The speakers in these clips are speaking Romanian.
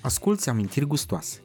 Asculți amintiri gustoase.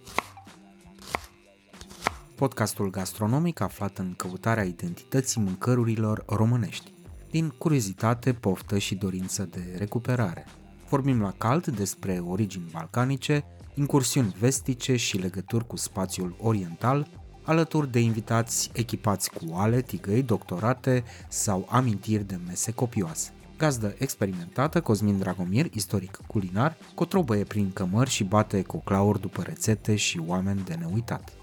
Podcastul gastronomic aflat în căutarea identității mâncărurilor românești, din curiozitate, poftă și dorință de recuperare. Vorbim la cald despre origini balcanice, incursiuni vestice și legături cu spațiul oriental, alături de invitați echipați cu oale, tigăi, doctorate sau amintiri de mese copioase. Gazdă experimentată, Cosmin Dragomir, istoric culinar, cotrobăie prin cămări și bate cu clauri după rețete și oameni de neuitat.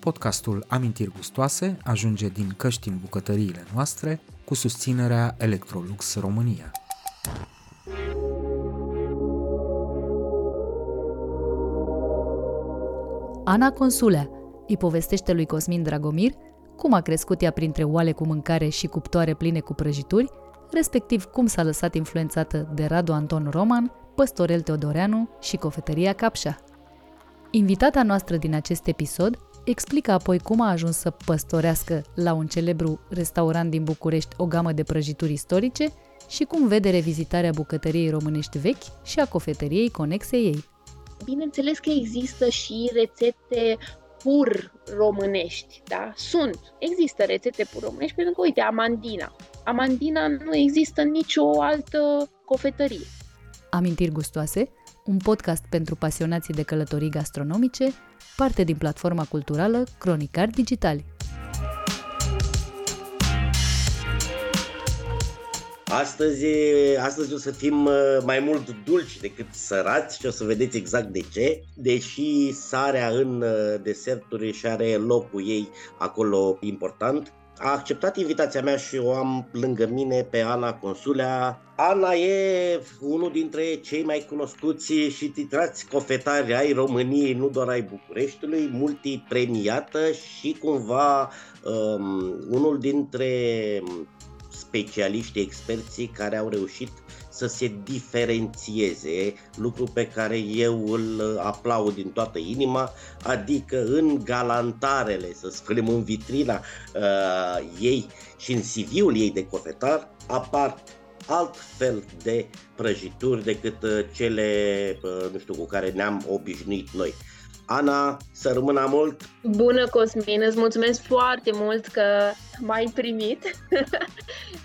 Podcastul Amintiri Gustoase ajunge din căști în bucătăriile noastre cu susținerea Electrolux România. Ana Consulea îi povestește lui Cosmin Dragomir cum a crescut ea printre oale cu mâncare și cuptoare pline cu prăjituri, respectiv cum s-a lăsat influențată de Radu Anton Roman, Păstorel Teodoreanu și Cofetăria Capșa. Invitata noastră din acest episod explică apoi cum a ajuns să păstorească la un celebru restaurant din București o gamă de prăjituri istorice și cum vede revizitarea bucătăriei românești vechi și a cofetăriei conexe ei. Bineînțeles că există și rețete pur românești, da? Sunt. Există rețete pur românești, pentru că, uite, amandina. Amandina nu există în nicio altă cofetărie. Amintiri gustoase, un podcast pentru pasionații de călătorii gastronomice, parte din platforma culturală Cronicar Digitali. Astăzi, astăzi o să fim uh, mai mult dulci decât sărați și o să vedeți exact de ce. Deși sarea în uh, deserturi și are locul ei acolo important, a acceptat invitația mea și o am lângă mine pe Ana Consulea. Ana e unul dintre cei mai cunoscuți și titrați cofetari ai României, nu doar ai Bucureștiului, multipremiată și cumva um, unul dintre specialiștii, experții care au reușit să se diferențieze, lucru pe care eu îl aplaud din toată inima, adică în galantarele, să spunem în vitrina uh, ei și în CV-ul ei de cofetar apar alt fel de prăjituri decât uh, cele, uh, nu știu, cu care ne-am obișnuit noi. Ana, să rămână mult! Bună, Cosmin! Îți mulțumesc foarte mult că m-ai primit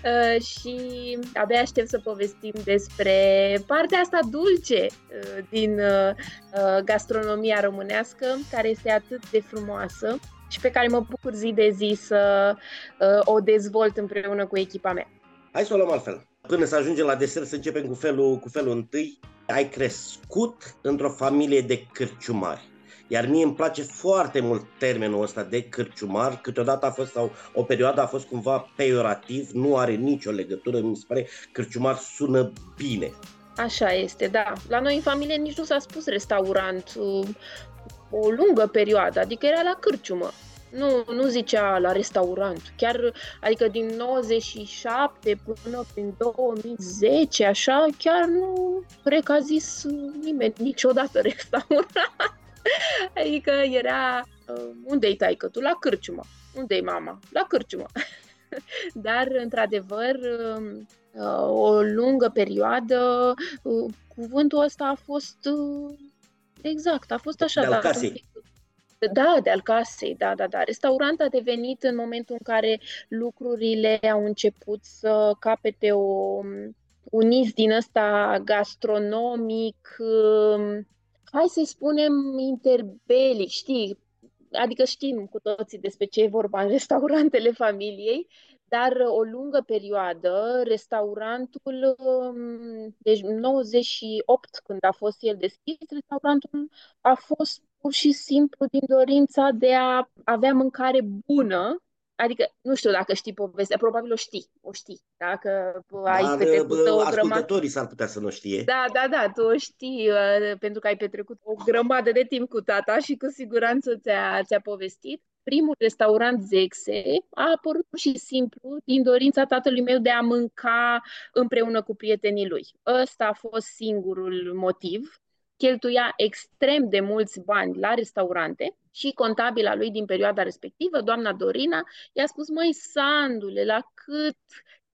uh, și abia aștept să povestim despre partea asta dulce uh, din uh, gastronomia românească, care este atât de frumoasă și pe care mă bucur zi de zi să o dezvolt împreună cu echipa mea. Hai să o luăm altfel. Până să ajungem la desert, să începem cu felul, cu felul întâi. Ai crescut într-o familie de cârciumari. Iar mie îmi place foarte mult termenul ăsta de cârciumar, câteodată a fost, sau o perioadă a fost cumva peiorativ, nu are nicio legătură, mi se pare cârciumar sună bine. Așa este, da. La noi în familie nici nu s-a spus restaurant uh, o lungă perioadă, adică era la cârciumă. Nu, nu zicea la restaurant. Chiar, adică din 97 până prin 2010, așa, chiar nu cred că a zis nimeni niciodată restaurant. adică era, uh, unde-i taică tu? La cârciumă. Unde-i mama? La cârciumă. Dar, într-adevăr, um, uh, o lungă perioadă, uh, cuvântul ăsta a fost exact, a fost așa. De al casei. Da, de al casei, da, da, da. Restaurant a devenit în momentul în care lucrurile au început să capete o, um, un iz din ăsta gastronomic, um, hai să-i spunem, interbelic, știi? Adică știm cu toții despre ce e vorba în restaurantele familiei, dar o lungă perioadă, restaurantul, um, deci 98 când a fost el deschis, restaurantul a fost pur și simplu din dorința de a avea mâncare bună Adică, nu știu dacă știi povestea, probabil o știi, o știi, dacă ai da, petrecut bă, o grămadă... s-ar putea să nu știe. Da, da, da, tu o știi, uh, pentru că ai petrecut o grămadă de timp cu tata și cu siguranță ți-a, ți-a povestit. Primul restaurant Zexe a apărut pur și simplu din dorința tatălui meu de a mânca împreună cu prietenii lui. Ăsta a fost singurul motiv cheltuia extrem de mulți bani la restaurante și contabila lui din perioada respectivă, doamna Dorina, i-a spus, măi, Sandule, la cât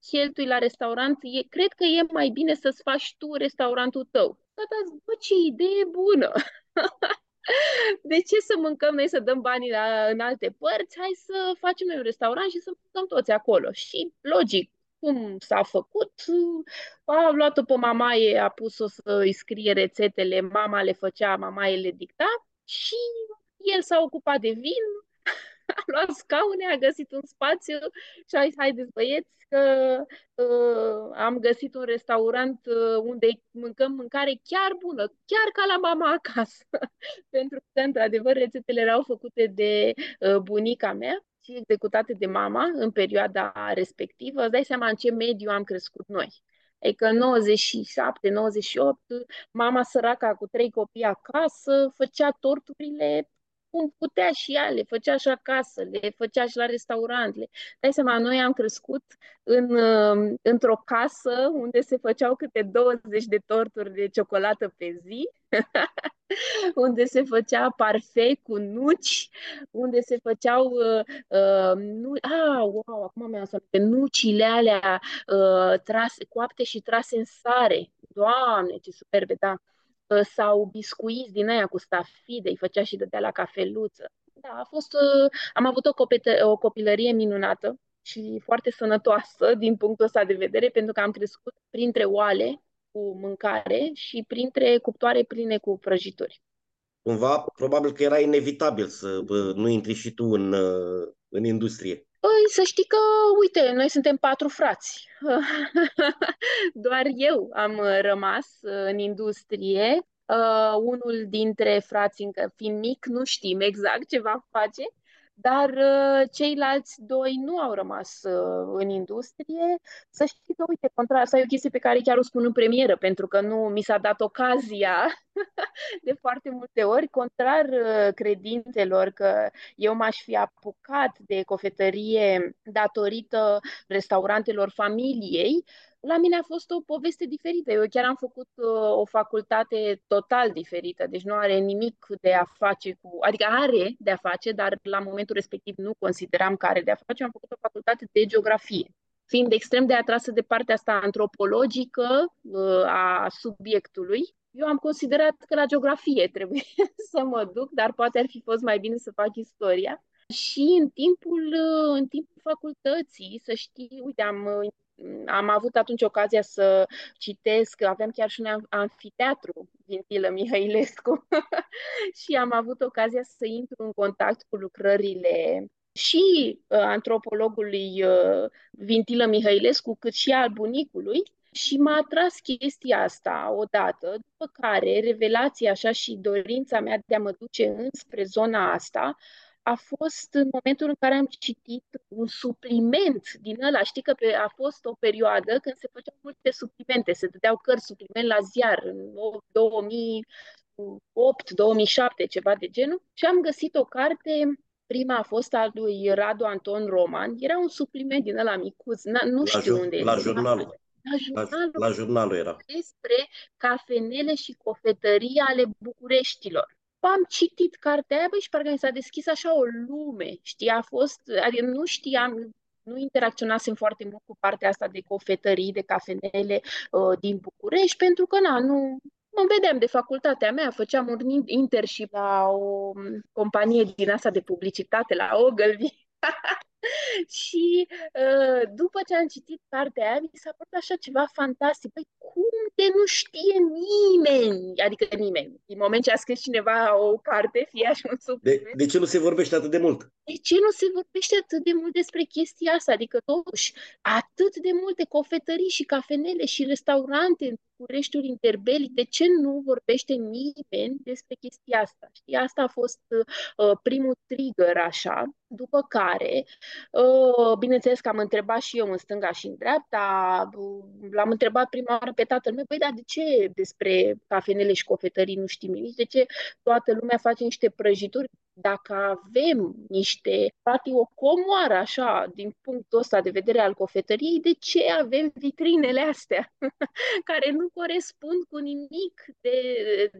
cheltui la restaurant, e, cred că e mai bine să-ți faci tu restaurantul tău. Tata, bă, ce idee bună! De ce să mâncăm noi, să dăm banii la, în alte părți? Hai să facem noi un restaurant și să mâncăm toți acolo. Și, logic, cum s-a făcut, a luat-o pe mamaie, a pus-o să îi scrie rețetele, mama le făcea, mamaie le dicta și el s-a ocupat de vin, a luat scaune, a găsit un spațiu și a zis, haideți băieți că uh, am găsit un restaurant uh, unde mâncăm mâncare chiar bună, chiar ca la mama acasă. Pentru că, într-adevăr, rețetele erau făcute de uh, bunica mea și executate de mama în perioada respectivă. Îți dai seama în ce mediu am crescut noi. Adică 97, 98, mama săraca cu trei copii acasă făcea torturile cum putea și ea, le făcea și acasă, le făcea și la restaurant. Le... Dai seama, noi am crescut în, um, într-o casă unde se făceau câte 20 de torturi de ciocolată pe zi, unde se făcea parfait cu nuci, unde se făceau uh, uh, nu... ah, wow, acum mi-am pe nucile alea uh, trase, coapte și trase în sare. Doamne, ce superbe, da sau biscuiți din aia cu stafide, îi făcea și dădea la cafeluță. Da, a fost, uh, am avut o, copete, o copilărie minunată și foarte sănătoasă din punctul ăsta de vedere, pentru că am crescut printre oale cu mâncare și printre cuptoare pline cu prăjituri. Cumva, probabil că era inevitabil să nu intri și tu în, uh, în industrie. Păi să știi că, uite, noi suntem patru frați. Doar eu am rămas în industrie. Uh, unul dintre frați, încă fiind mic, nu știm exact ce va face, dar uh, ceilalți doi nu au rămas uh, în industrie. Să știi că, uite, contra, asta e o chestie pe care chiar o spun în premieră, pentru că nu mi s-a dat ocazia de foarte multe ori, contrar uh, credințelor că eu m-aș fi apucat de cofetărie datorită restaurantelor familiei, la mine a fost o poveste diferită. Eu chiar am făcut uh, o facultate total diferită, deci nu are nimic de a face cu, adică are de a face, dar la momentul respectiv nu consideram că are de a face. Am făcut o facultate de geografie. Fiind extrem de atrasă de partea asta antropologică uh, a subiectului, eu am considerat că la geografie trebuie să mă duc, dar poate ar fi fost mai bine să fac istoria. Și în timpul, uh, în timpul facultății, să știi, uite, am am avut atunci ocazia să citesc, aveam chiar și un anfiteatru din Tilă Mihailescu și am avut ocazia să intru în contact cu lucrările și uh, antropologului uh, Vintilă Mihailescu, cât și al bunicului, și m-a atras chestia asta odată, după care revelația așa și dorința mea de a mă duce înspre zona asta a fost în momentul în care am citit un supliment din ăla. Știi că pe, a fost o perioadă când se făceau multe suplimente, se dădeau cărți supliment la ziar în 2008-2007, ceva de genul, și am găsit o carte Prima a fost a lui Radu Anton Roman. Era un supliment din ăla micuț, nu la știu unde La jurnalul. La jurnalul, la, la jurnalul era. Despre cafenele și cofetării ale Bucureștilor am citit cartea aia, băi, și parcă mi s-a deschis așa o lume, știi, a fost, adică nu știam, nu interacționasem foarte mult cu partea asta de cofetării, de cafenele uh, din București, pentru că, na, nu, mă vedeam de facultatea mea, făceam un internship la o companie din asta de publicitate, la Ogilvy. și uh, după ce am citit cartea aia, mi s-a părut așa ceva fantastic. Păi cum de nu știe nimeni? Adică nimeni. Din moment ce a scris cineva o carte, fie așa un sub. De, de ce nu se vorbește atât de mult? De ce nu se vorbește atât de mult despre chestia asta? Adică totuși atât de multe cofetării și cafenele și restaurante în Bucureștiuri interbeli, de ce nu vorbește nimeni despre chestia asta? Știi? Asta a fost uh, primul trigger așa, după care Uh, bineînțeles că am întrebat și eu în stânga și în dreapta, l-am întrebat prima oară pe tatăl meu, băi, dar de ce despre cafenele și cofetării nu știm nimic? De ce toată lumea face niște prăjituri dacă avem niște, practic o comoară așa, din punctul ăsta de vedere al cofetăriei, de ce avem vitrinele astea? Care nu corespund cu nimic de,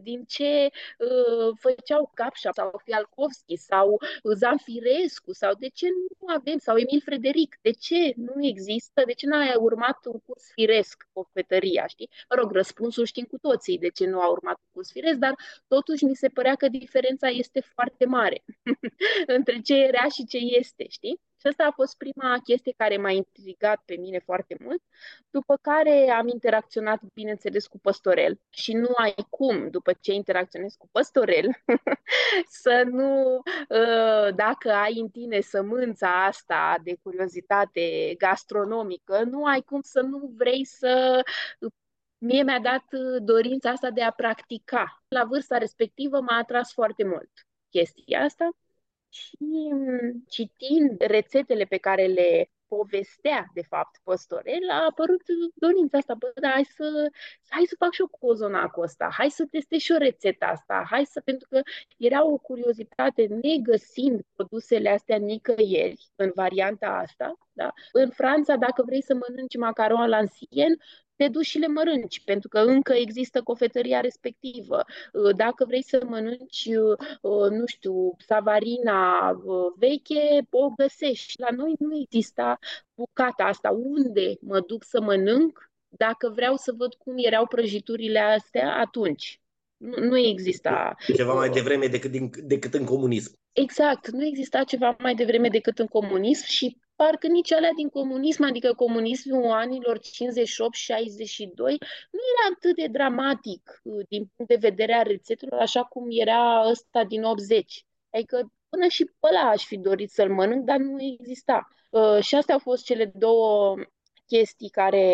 din ce uh, făceau Capșa sau Fialkovski sau Zanfirescu sau de ce nu avem, sau Emil Frederic, de ce nu există, de ce nu a urmat un curs firesc cofetăria, știi? Mă rog, răspunsul știm cu toții de ce nu a urmat un curs firesc, dar totuși mi se părea că diferența este foarte mare mare între ce era și ce este, știi? Și asta a fost prima chestie care m-a intrigat pe mine foarte mult, după care am interacționat, bineînțeles, cu Păstorel și nu ai cum, după ce interacționezi cu Păstorel, să nu, ă, dacă ai în tine sămânța asta de curiozitate gastronomică, nu ai cum să nu vrei să Mie mi-a dat dorința asta de a practica. La vârsta respectivă m-a atras foarte mult chestia asta și mm, citind rețetele pe care le povestea, de fapt, păstorel, a apărut dorința asta, bă, da, hai să, hai să fac și eu cozonacul ăsta, hai să testez și o rețeta asta, hai să, pentru că era o curiozitate negăsind produsele astea nicăieri în varianta asta, da? În Franța, dacă vrei să mănânci macaron la l'ancienne, te duci și le mănânci, pentru că încă există cofetăria respectivă. Uh, dacă vrei să mănânci, uh, uh, nu știu, savarina veche, o găsești. La noi nu exista bucata asta. Unde mă duc să mănânc dacă vreau să văd cum erau prăjiturile astea atunci? Nu, nu exista. Ceva mai devreme decât, din, decât în comunism. Exact, nu exista ceva mai devreme decât în comunism și parcă nici alea din comunism, adică comunismul anilor 58-62, nu era atât de dramatic uh, din punct de vedere a rețetelor, așa cum era ăsta din 80. Adică până și pe ăla aș fi dorit să-l mănânc, dar nu exista. Uh, și astea au fost cele două chestii care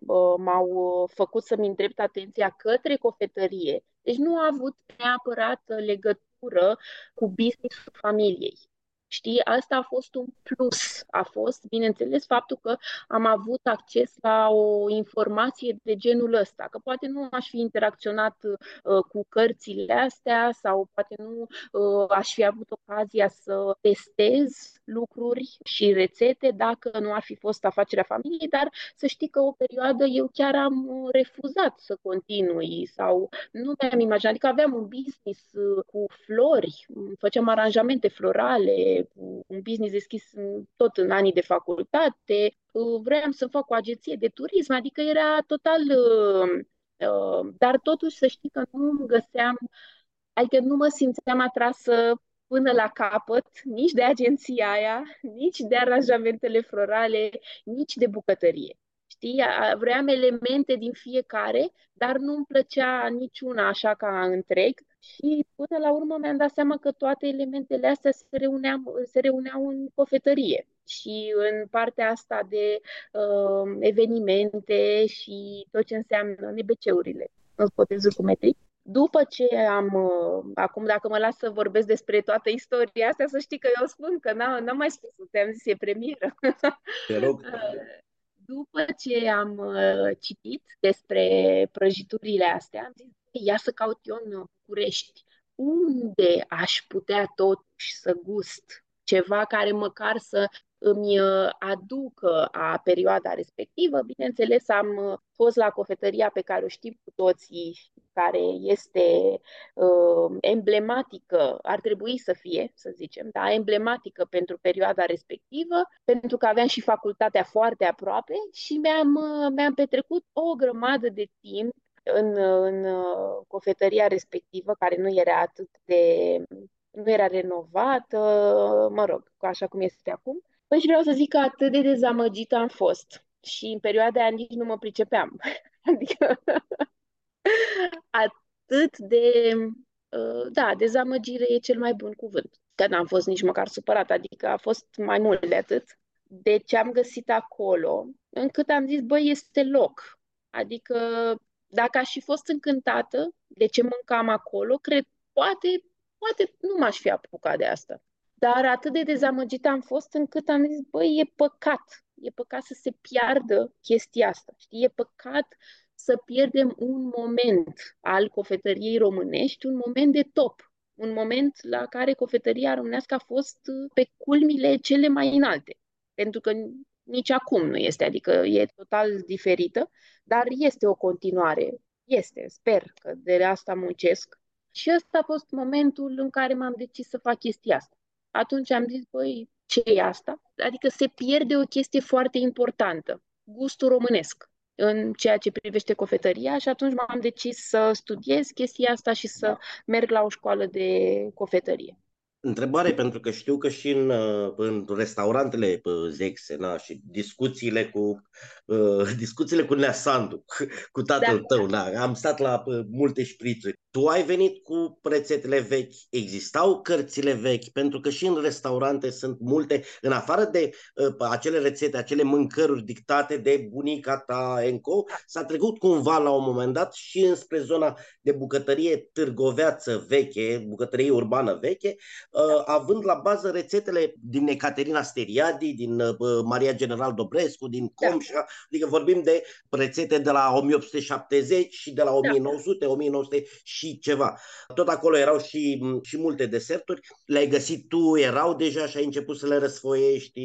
uh, m-au uh, făcut să-mi îndrept atenția către cofetărie. Deci nu a avut neapărat legătură cu business familiei. Știi, asta a fost un plus. A fost, bineînțeles, faptul că am avut acces la o informație de genul ăsta, că poate nu aș fi interacționat uh, cu cărțile astea sau poate nu uh, aș fi avut ocazia să testez lucruri și rețete dacă nu ar fi fost afacerea familiei, dar să știi că o perioadă eu chiar am uh, refuzat să continui sau nu mi-am imaginat, adică aveam un business uh, cu flori, făceam aranjamente florale, un business deschis tot în anii de facultate, uh, vreau să fac o agenție de turism, adică era total... Uh, uh, dar totuși să știi că nu îmi găseam, adică nu mă simțeam atrasă până la capăt, nici de agenția aia, nici de aranjamentele florale, nici de bucătărie. Știi, vreau elemente din fiecare, dar nu îmi plăcea niciuna așa ca întreg și până la urmă mi-am dat seama că toate elementele astea se reuneau, se reuneau în cofetărie și în partea asta de uh, evenimente și tot ce înseamnă NBC-urile, în cu metric. După ce am, uh, acum dacă mă las să vorbesc despre toată istoria asta, să știi că eu spun că n-am, n-am mai spus, te-am zis, e premieră. Te rog. După ce am uh, citit despre prăjiturile astea, am zis, ia să caut eu în București. Unde aș putea totuși să gust ceva care măcar să îmi uh, aducă a perioada respectivă. Bineînțeles, am uh, fost la cofetăria pe care o știm cu toții, care este uh, emblematică, ar trebui să fie, să zicem, da, emblematică pentru perioada respectivă, pentru că aveam și facultatea foarte aproape și mi-am, uh, mi-am petrecut o grămadă de timp în, în cofetăria respectivă, care nu era atât de nu era renovată, mă rog, așa cum este acum. Păi și vreau să zic că atât de dezamăgită am fost. Și în perioada aia nici nu mă pricepeam. adică atât de... Uh, da, dezamăgire e cel mai bun cuvânt. Că n-am fost nici măcar supărat, adică a fost mai mult de atât. De ce am găsit acolo, încât am zis, băi, este loc. Adică dacă aș fi fost încântată de ce mâncam acolo, cred, poate, poate nu m-aș fi apucat de asta. Dar atât de dezamăgită am fost încât am zis, băi, e păcat. E păcat să se piardă chestia asta. Știi? E păcat să pierdem un moment al cofetăriei românești, un moment de top. un moment la care cofetăria românească a fost pe culmile cele mai înalte. Pentru că nici acum nu este, adică e total diferită, dar este o continuare. Este, sper că de asta muncesc. Și ăsta a fost momentul în care m-am decis să fac chestia asta. Atunci am zis, băi, ce e asta? Adică se pierde o chestie foarte importantă, gustul românesc în ceea ce privește cofetăria și atunci m-am decis să studiez chestia asta și să merg la o școală de cofetărie. Întrebare, pentru că știu că și în, uh, în restaurantele Zexe na, și discuțiile cu uh, discuțiile cu Nea Sandu, cu tatăl da. tău, na, am stat la uh, multe șprițuri. Tu ai venit cu rețetele vechi, existau cărțile vechi, pentru că și în restaurante sunt multe, în afară de uh, acele rețete, acele mâncăruri dictate de bunica ta Enco, s-a trecut cumva la un moment dat și înspre zona de bucătărie târgoveață veche, bucătărie urbană veche, uh, având la bază rețetele din Ecaterina Steriadi, din uh, Maria General Dobrescu, din da. Comșa, da. adică vorbim de rețete de la 1870 și de la 1900, da. 1900 și ceva. Tot acolo erau și, și multe deserturi. Le-ai găsit tu, erau deja și ai început să le răsfoiești?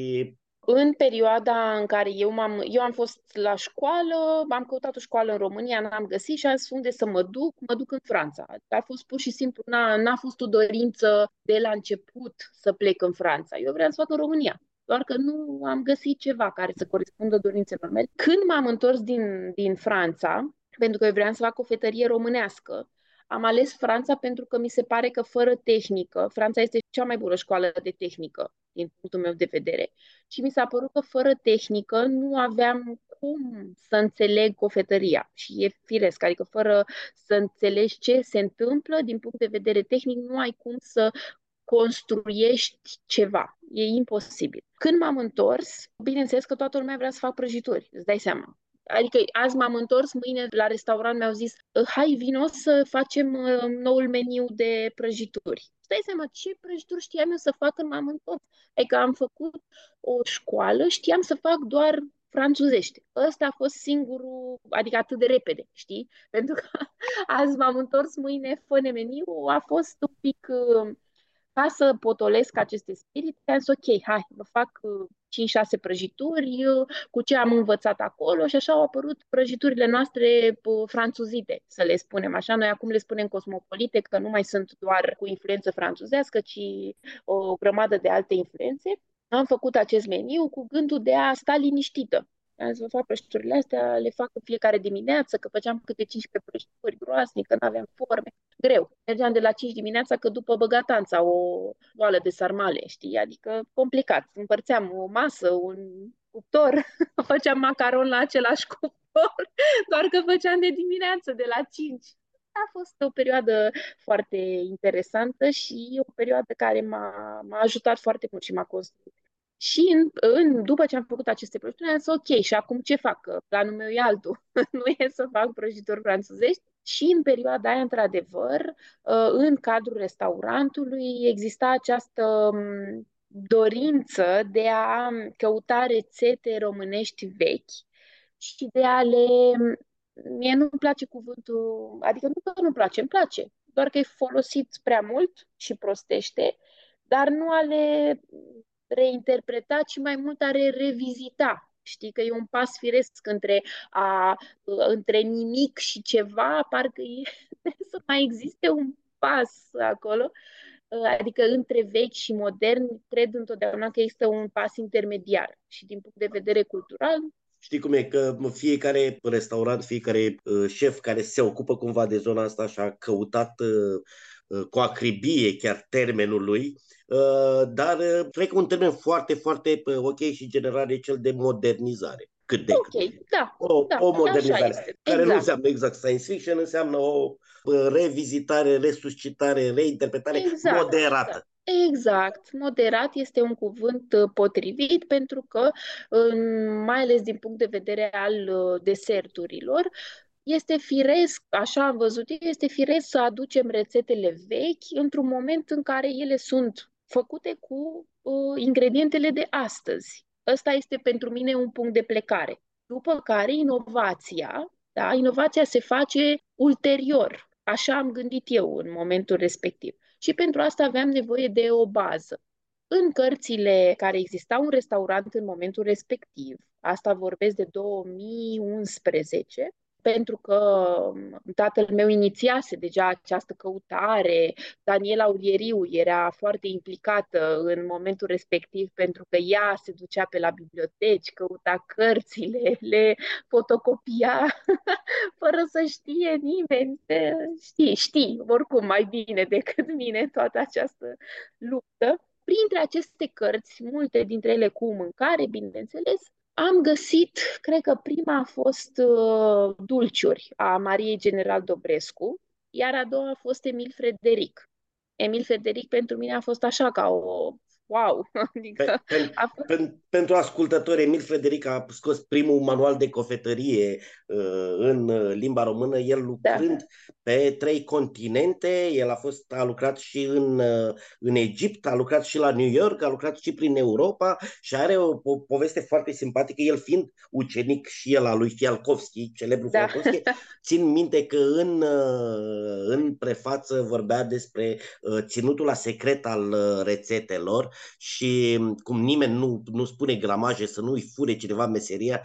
În perioada în care eu, m-am, eu am fost la școală, am căutat o școală în România, n-am găsit și am zis unde să mă duc, mă duc în Franța. A fost pur și simplu, n-a, n-a fost o dorință de la început să plec în Franța. Eu vreau să fac în România doar că nu am găsit ceva care să corespundă dorințelor mele. Când m-am întors din, din Franța, pentru că eu vreau să fac o fetărie românească, am ales Franța pentru că mi se pare că fără tehnică, Franța este cea mai bună școală de tehnică, din punctul meu de vedere, și mi s-a părut că fără tehnică nu aveam cum să înțeleg cofetăria. Și e firesc, adică fără să înțelegi ce se întâmplă, din punct de vedere tehnic, nu ai cum să construiești ceva. E imposibil. Când m-am întors, bineînțeles că toată lumea vrea să fac prăjituri, îți dai seama. Adică azi m-am întors, mâine la restaurant mi-au zis hai vino să facem uh, noul meniu de prăjituri. Stai seama ce prăjituri știam eu să fac când m-am întors. Adică am făcut o școală, știam să fac doar franțuzește. Ăsta a fost singurul, adică atât de repede, știi? Pentru că azi m-am întors, mâine fă meniu, a fost un pic uh, ca să potolesc aceste spirite, am zis, ok, hai, vă fac 5-6 uh, prăjituri uh, cu ce am învățat acolo și așa au apărut prăjiturile noastre uh, franțuzite, să le spunem așa. Noi acum le spunem cosmopolite, că nu mai sunt doar cu influență franțuzească, ci o grămadă de alte influențe. Am făcut acest meniu cu gândul de a sta liniștită. Am să fac prăjiturile astea, le fac în fiecare dimineață, că făceam câte 15 prăjituri groasnic, că nu aveam forme. Greu. Mergeam de la 5 dimineața, că după băgatanța o boală de sarmale, știi? Adică complicat. Împărțeam o masă, un cuptor, făceam macaron la același cuptor, doar că făceam de dimineață, de la 5 a fost o perioadă foarte interesantă și o perioadă care m-a, m-a ajutat foarte mult și m-a construit. Și în, în, după ce am făcut aceste prăjituri, am zis, ok, și acum ce fac? Planul meu e altul. nu e să fac prăjituri franțuzești. Și în perioada aia, într-adevăr, uh, în cadrul restaurantului exista această um, dorință de a căuta rețete românești vechi și de a le... Mie nu-mi place cuvântul, adică nu că nu-mi place, îmi place, doar că e folosit prea mult și prostește, dar nu a le reinterpreta, ci mai mult a revizita. Știi că e un pas firesc între, a, între nimic și ceva, parcă e, trebuie să mai existe un pas acolo. Adică între vechi și modern, cred întotdeauna că există un pas intermediar. Și din punct de vedere cultural, Știi cum e că fiecare restaurant, fiecare uh, șef care se ocupă cumva de zona asta și a căutat uh, uh, cu acribie chiar termenul lui, Uh, dar uh, cred că un termen foarte, foarte uh, ok și general e cel de modernizare. Cât de ok, cât. da. O, da, o modernizare care exact. nu înseamnă exact science fiction, înseamnă o revizitare, resuscitare, reinterpretare exact, moderată. Da. Exact. Moderat este un cuvânt potrivit pentru că, mai ales din punct de vedere al deserturilor, este firesc, așa am văzut, este firesc să aducem rețetele vechi într-un moment în care ele sunt făcute cu uh, ingredientele de astăzi. Ăsta este pentru mine un punct de plecare. După care inovația, da, inovația se face ulterior. Așa am gândit eu în momentul respectiv. și pentru asta aveam nevoie de o bază. În cărțile care existau în restaurant în momentul respectiv, asta vorbesc de 2011, pentru că um, tatăl meu inițiase deja această căutare, Daniela Ulieriu era foarte implicată în momentul respectiv pentru că ea se ducea pe la biblioteci, căuta cărțile, le fotocopia fără să știe nimeni. Știi, știi, oricum mai bine decât mine toată această luptă. Printre aceste cărți, multe dintre ele cu mâncare, bineînțeles, am găsit, cred că prima a fost uh, Dulciuri a Mariei General Dobrescu, iar a doua a fost Emil Frederic. Emil Frederic pentru mine a fost așa ca o wow! Adică pe, pe, a fost... pe, pentru ascultători, Emil Frederic a scos primul manual de cofetărie uh, în uh, limba română, el lucrând da. pe trei continente, el a fost a lucrat și în, uh, în Egipt, a lucrat și la New York, a lucrat și prin Europa și are o, o poveste foarte simpatică, el fiind ucenic și el al lui Fialkovski, celebru da. Fialkovski, țin minte că în, uh, în prefață vorbea despre uh, ținutul la secret al uh, rețetelor și cum nimeni nu, nu spune gramaje, să nu-i fure cineva meseria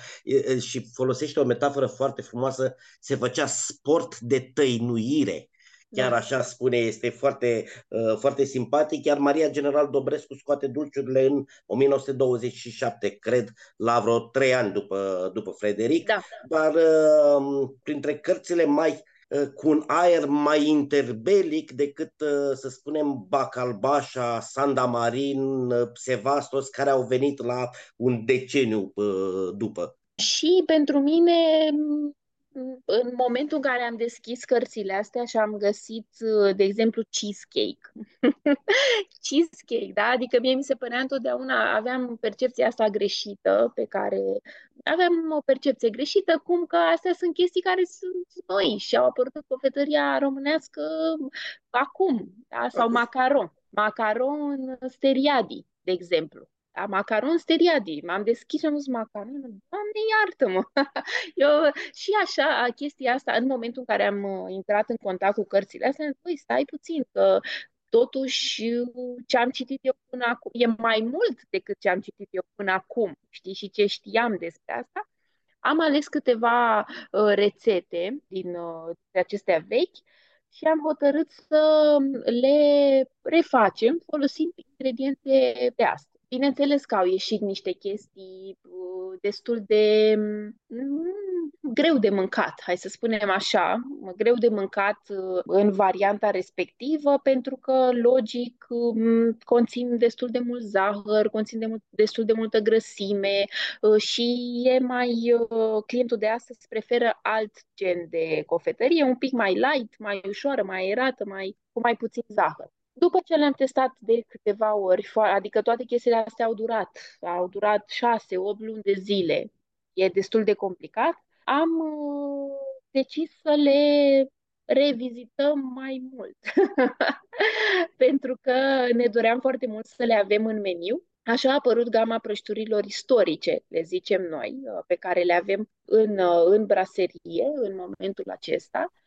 și folosește o metaforă foarte frumoasă, se făcea sport de tăinuire. Chiar da. așa spune, este foarte, uh, foarte simpatic. Chiar Maria General Dobrescu scoate dulciurile în 1927, cred, la vreo trei ani după, după Frederic. Da. Dar uh, printre cărțile mai Uh, cu un aer mai interbelic decât, uh, să spunem, Bacalbașa, Sandamarin, uh, Sevastos, care au venit la un deceniu după. Și pentru mine în momentul în care am deschis cărțile astea și am găsit, de exemplu, cheesecake. cheesecake, da? Adică mie mi se părea întotdeauna, aveam percepția asta greșită pe care aveam o percepție greșită, cum că astea sunt chestii care sunt noi și au apărut în cofetăria românească acum, da? sau macaron. Macaron steriadi, de exemplu. Da, macaron steriadi. M-am deschis și am zis macaron. Doamne, iartă-mă! Eu, și așa, chestia asta, în momentul în care am uh, intrat în contact cu cărțile astea, am zis, păi, stai puțin, că totuși ce am citit eu până acum e mai mult decât ce am citit eu până acum, știi, și ce știam despre asta. Am ales câteva uh, rețete din uh, acestea vechi și am hotărât să le refacem folosind ingrediente de astăzi. Bineînțeles că au ieșit niște chestii uh, destul de mm, greu de mâncat, hai să spunem așa, greu de mâncat uh, în varianta respectivă, pentru că, logic, mm, conțin destul de mult zahăr, conțin de mult, destul de multă grăsime uh, și e mai, clientul de astăzi preferă alt gen de cofetărie, un pic mai light, mai ușoară, mai aerată, mai, cu mai puțin zahăr. După ce le-am testat de câteva ori, adică toate chestiile astea au durat, au durat șase, opt luni de zile, e destul de complicat, am uh, decis să le revizităm mai mult. Pentru că ne doream foarte mult să le avem în meniu. Așa a apărut gama prăjiturilor istorice, le zicem noi, uh, pe care le avem în, uh, în braserie în momentul acesta Uh,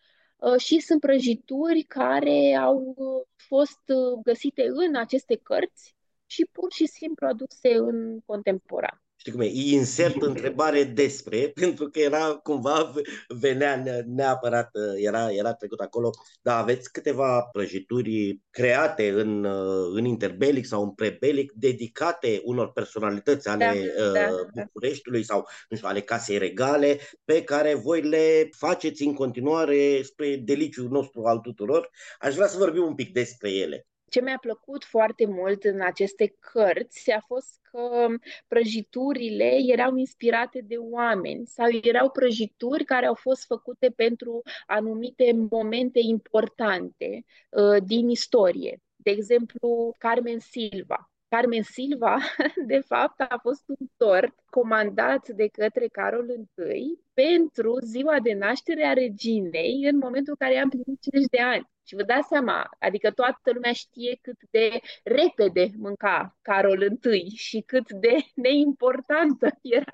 și sunt prăjituri care au uh, fost uh, găsite în aceste cărți și pur și simplu aduse în contemporan știi cum e, insert întrebare despre, pentru că era cumva, venea neapărat, era, era trecut acolo, dar aveți câteva prăjituri create în, în interbelic sau în prebelic, dedicate unor personalități ale da, da, Bucureștiului sau, nu știu, ale casei regale, pe care voi le faceți în continuare spre deliciul nostru al tuturor. Aș vrea să vorbim un pic despre ele. Ce mi-a plăcut foarte mult în aceste cărți a fost că prăjiturile erau inspirate de oameni sau erau prăjituri care au fost făcute pentru anumite momente importante uh, din istorie. De exemplu, Carmen Silva. Carmen Silva, de fapt, a fost un tort comandat de către Carol I pentru ziua de naștere a reginei în momentul în care i-a împlinit 50 de ani. Și vă dați seama, adică toată lumea știe cât de repede mânca Carol I și cât de neimportantă era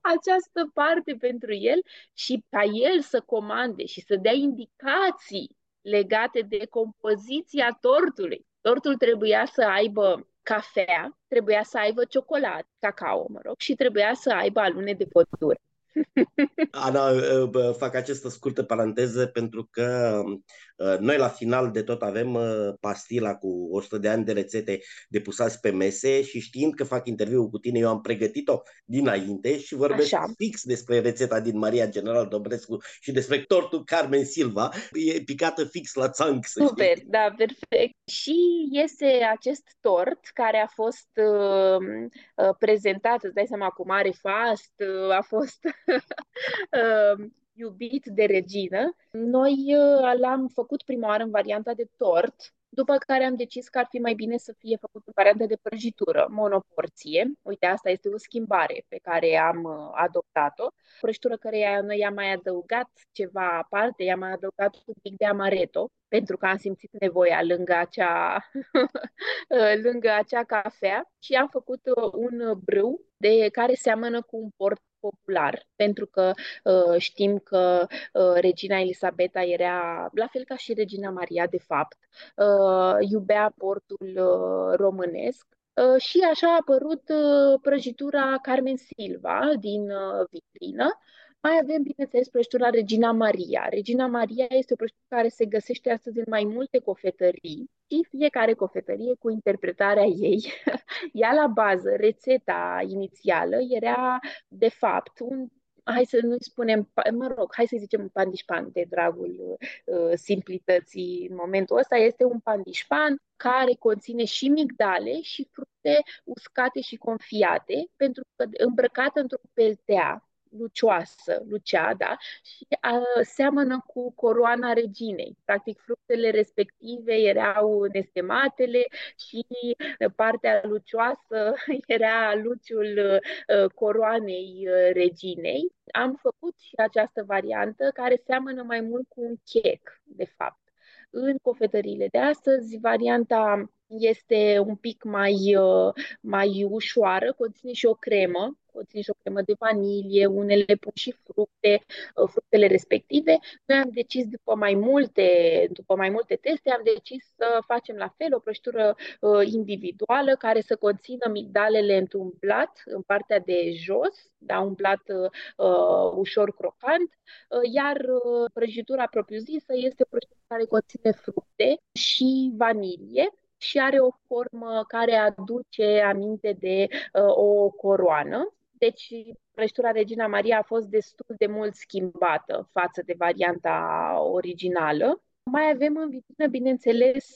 această parte pentru el și ca el să comande și să dea indicații legate de compoziția tortului. Tortul trebuia să aibă cafea, trebuia să aibă ciocolată, cacao, mă rog, și trebuia să aibă alune de pătură. Ana, fac această scurtă paranteză pentru că Uh, noi la final de tot avem uh, pastila cu 100 de ani de rețete depusați pe mese și știind că fac interviul cu tine, eu am pregătit-o dinainte și vorbesc Așa. fix despre rețeta din Maria General Dobrescu și despre tortul Carmen Silva. E picată fix la țanc, să Super, știi. da, perfect. Și este acest tort care a fost uh, uh, prezentat, îți dai seama, cu mare fast, uh, a fost uh, iubit de regină. Noi uh, l-am făcut prima oară în varianta de tort, după care am decis că ar fi mai bine să fie făcut în varianta de prăjitură, monoporție. Uite, asta este o schimbare pe care am uh, adoptat-o. Prăjitură care noi i-am mai adăugat ceva aparte, i-am mai adăugat un pic de amaretto, pentru că am simțit nevoia lângă acea, lângă acea cafea și am făcut uh, un brâu de care seamănă cu un port popular, pentru că uh, știm că uh, regina Elisabeta era, la fel ca și regina Maria, de fapt, uh, iubea portul uh, românesc uh, și așa a apărut uh, prăjitura Carmen Silva din uh, vitrină, mai avem, bineînțeles, prăjitura Regina Maria. Regina Maria este o prăjitură care se găsește astăzi în mai multe cofetării și fiecare cofetărie cu interpretarea ei. Ea la bază, rețeta inițială, era de fapt un hai să nu spunem, mă rog, hai să zicem un pandișpan de dragul uh, simplității în momentul ăsta, este un pandișpan care conține și migdale și fructe uscate și confiate, pentru că îmbrăcată într-o peltea lucioasă, lucea, da, și a, seamănă cu coroana reginei. Practic, fructele respective erau nestematele și partea lucioasă era luciul uh, coroanei uh, reginei. Am făcut și această variantă care seamănă mai mult cu un chec, de fapt. În cofetările de astăzi, varianta este un pic mai, uh, mai ușoară, conține și o cremă, conține și o cremă de vanilie, unele pun și fructe, uh, fructele respective. Noi am decis după mai multe, după mai multe teste, am decis să facem la fel o prăjitură uh, individuală care să conțină migdalele într-un plat, în partea de jos, da, un plat uh, ușor crocant, uh, iar uh, prăjitura propriu-zisă este o prăjitură care conține fructe și vanilie și are o formă care aduce aminte de uh, o coroană. Deci, prăjitura Regina Maria a fost destul de mult schimbată față de varianta originală. Mai avem în vitrină, bineînțeles,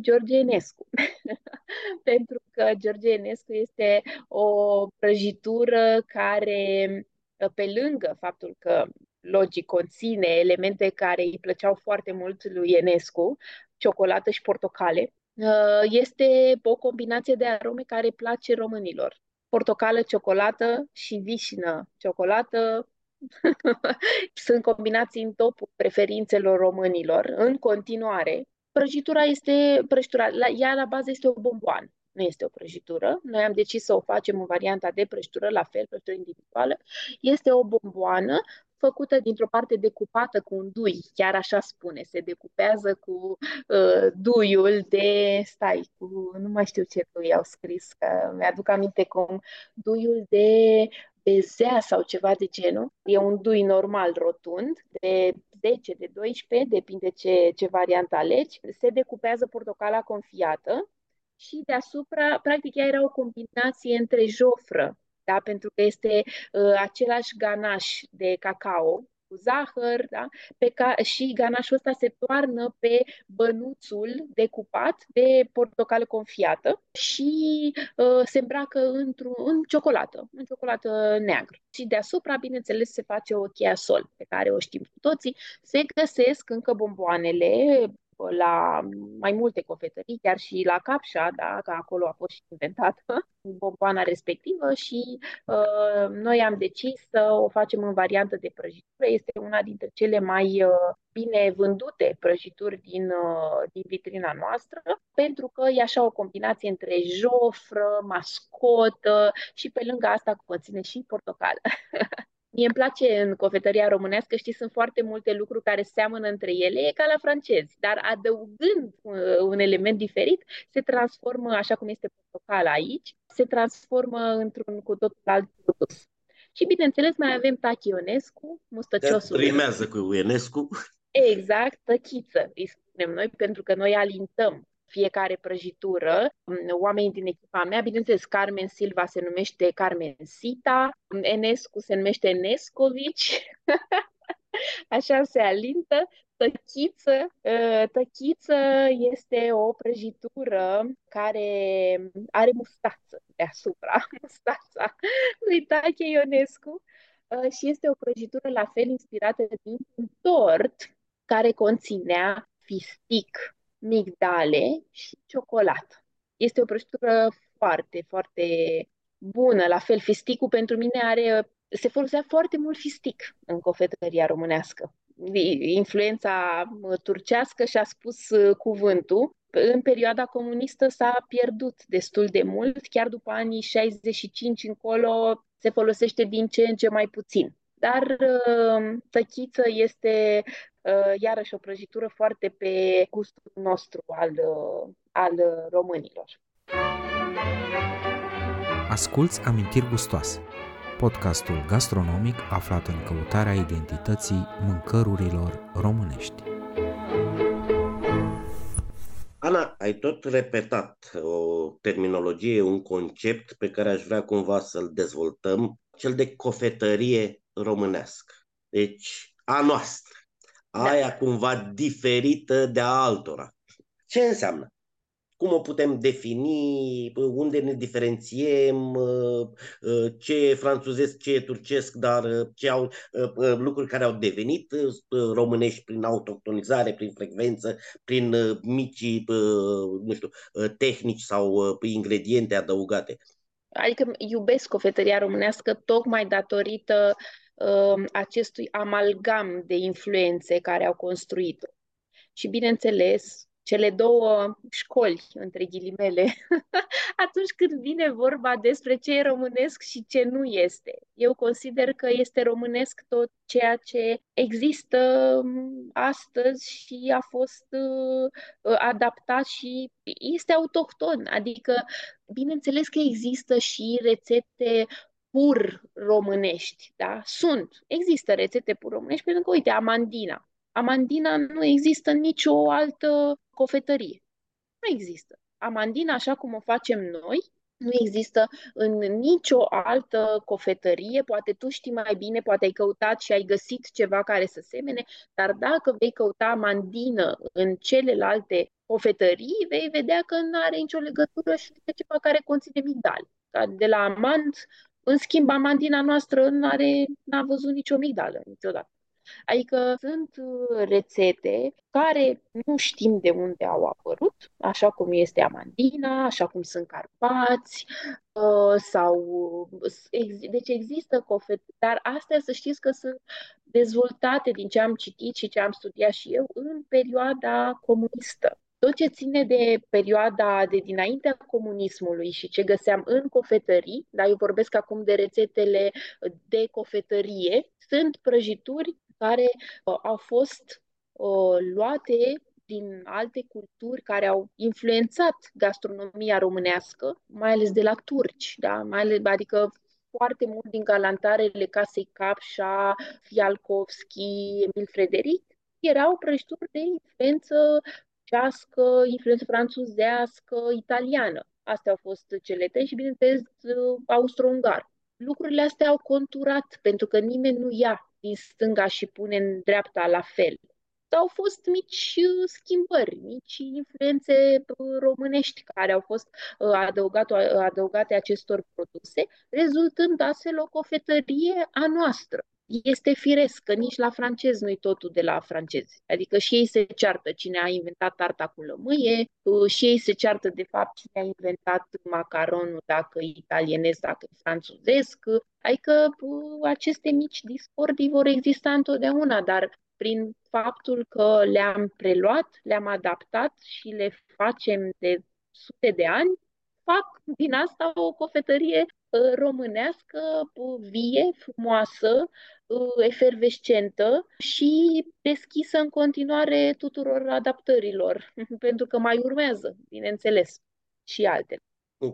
George Enescu. Pentru că George Enescu este o prăjitură care, pe lângă faptul că logic conține elemente care îi plăceau foarte mult lui Enescu, ciocolată și portocale, Uh, este o combinație de arome care place românilor. Portocală, ciocolată și vișină, ciocolată. Sunt combinații în topul preferințelor românilor în continuare. Prăjitura este, prăjitura, la, ea la bază este o bomboană nu este o prăjitură. Noi am decis să o facem în varianta de prăjitură, la fel, prăjitură individuală. Este o bomboană făcută dintr-o parte decupată cu un dui, chiar așa spune, se decupează cu uh, duiul de, stai, cu, nu mai știu ce dui au scris, că mi-aduc aminte cum, duiul de bezea sau ceva de genul. E un dui normal rotund, de 10, de 12, depinde ce, ce variantă alegi. Se decupează portocala confiată și deasupra, practic, ea era o combinație între jofră da? pentru că este uh, același ganaș de cacao cu zahăr, da? pe ca- și ganașul ăsta se toarnă pe bănuțul decupat de portocală confiată și uh, se îmbracă într-un, în ciocolată, în ciocolată neagră. Și deasupra, bineînțeles, se face o sol pe care o știm cu toții. Se găsesc încă bomboanele la mai multe cofetării, chiar și la Capșa, da, că acolo a fost și inventată bomboana respectivă și uh, noi am decis să o facem în variantă de prăjitură. Este una dintre cele mai uh, bine vândute prăjituri din, uh, din vitrina noastră, pentru că e așa o combinație între jofră, mascotă și pe lângă asta conține și portocală. Mie îmi place în cofetăria românească, știi, sunt foarte multe lucruri care seamănă între ele, e ca la francezi, dar adăugând uh, un element diferit, se transformă, așa cum este portocala aici, se transformă într-un cu totul alt produs. Și bineînțeles mai avem Tachi Ionescu, mustăciosul. Rimează cu Ionescu. Exact, tăchiță, îi spunem noi, pentru că noi alintăm fiecare prăjitură. Oamenii din echipa mea, bineînțeles, Carmen Silva se numește Carmen Sita, Enescu se numește Enescovici, așa se alintă. Tăchiță, ă, tăchiță este o prăjitură care are mustață deasupra, mustața lui Tache Ionescu ă, și este o prăjitură la fel inspirată din un tort care conținea fistic, migdale și ciocolată. Este o prăjitură foarte, foarte bună. La fel, fisticul pentru mine are, se folosea foarte mult fistic în cofetăria românească. Influența turcească și-a spus uh, cuvântul. În perioada comunistă s-a pierdut destul de mult, chiar după anii 65 încolo se folosește din ce în ce mai puțin. Dar uh, tăchiță este uh, iarăși o prăjitură foarte pe gustul nostru al, uh, al românilor. Asculți Amintiri Gustoase, podcastul gastronomic aflat în căutarea identității mâncărurilor românești. Ana, ai tot repetat o terminologie, un concept pe care aș vrea cumva să-l dezvoltăm, cel de cofetărie românească. Deci, a noastră. Da. Aia da. cumva diferită de a altora. Ce înseamnă? Cum o putem defini? Unde ne diferențiem? Ce e franțuzesc, ce e turcesc, dar ce au lucruri care au devenit românești prin autohtonizare, prin frecvență, prin micii, nu știu, tehnici sau ingrediente adăugate. Adică iubesc cofetăria românească tocmai datorită uh, acestui amalgam de influențe care au construit-o. Și bineînțeles, cele două școli, între ghilimele, atunci când vine vorba despre ce e românesc și ce nu este. Eu consider că este românesc tot ceea ce există um, astăzi și a fost uh, adaptat și este autohton. Adică, bineînțeles că există și rețete pur românești, da? Sunt. Există rețete pur românești, pentru că, uite, amandina. Amandina nu există în nicio altă cofetărie. Nu există. Amandina, așa cum o facem noi, nu există în nicio altă cofetărie. Poate tu știi mai bine, poate ai căutat și ai găsit ceva care să semene, dar dacă vei căuta amandină în celelalte cofetării, vei vedea că nu are nicio legătură și de ceva care conține migdal. De la amand în schimb, amandina noastră nu are, n-a văzut nicio migdală niciodată. Adică sunt uh, rețete care nu știm de unde au apărut, așa cum este amandina, așa cum sunt carpați, uh, sau deci există cofete, dar astea să știți că sunt dezvoltate din ce am citit și ce am studiat și eu în perioada comunistă. Tot ce ține de perioada de dinaintea comunismului și ce găseam în cofetării, dar eu vorbesc acum de rețetele de cofetărie, sunt prăjituri care uh, au fost uh, luate din alte culturi care au influențat gastronomia românească, mai ales de la turci, da? mai ales, adică foarte mult din galantarele casei Capșa, Fialkovski, Emil Frederic, erau prăjituri de influență cească, influență franțuzească, italiană. Astea au fost cele trei și, bineînțeles, austro-ungar. Lucrurile astea au conturat, pentru că nimeni nu ia din stânga și pune în dreapta la fel. Au fost mici uh, schimbări, mici influențe uh, românești care au fost uh, adăugate, adăugate acestor produse, rezultând astfel o cofetărie a noastră este firesc că nici la francez nu-i totul de la francezi. Adică și ei se ceartă cine a inventat tarta cu lămâie, și ei se ceartă de fapt cine a inventat macaronul, dacă e italienez, dacă e franțuzesc. Adică aceste mici discordii vor exista întotdeauna, dar prin faptul că le-am preluat, le-am adaptat și le facem de sute de ani, fac din asta o cofetărie românească, vie, frumoasă, efervescentă și deschisă în continuare tuturor adaptărilor, pentru că mai urmează, bineînțeles, și altele.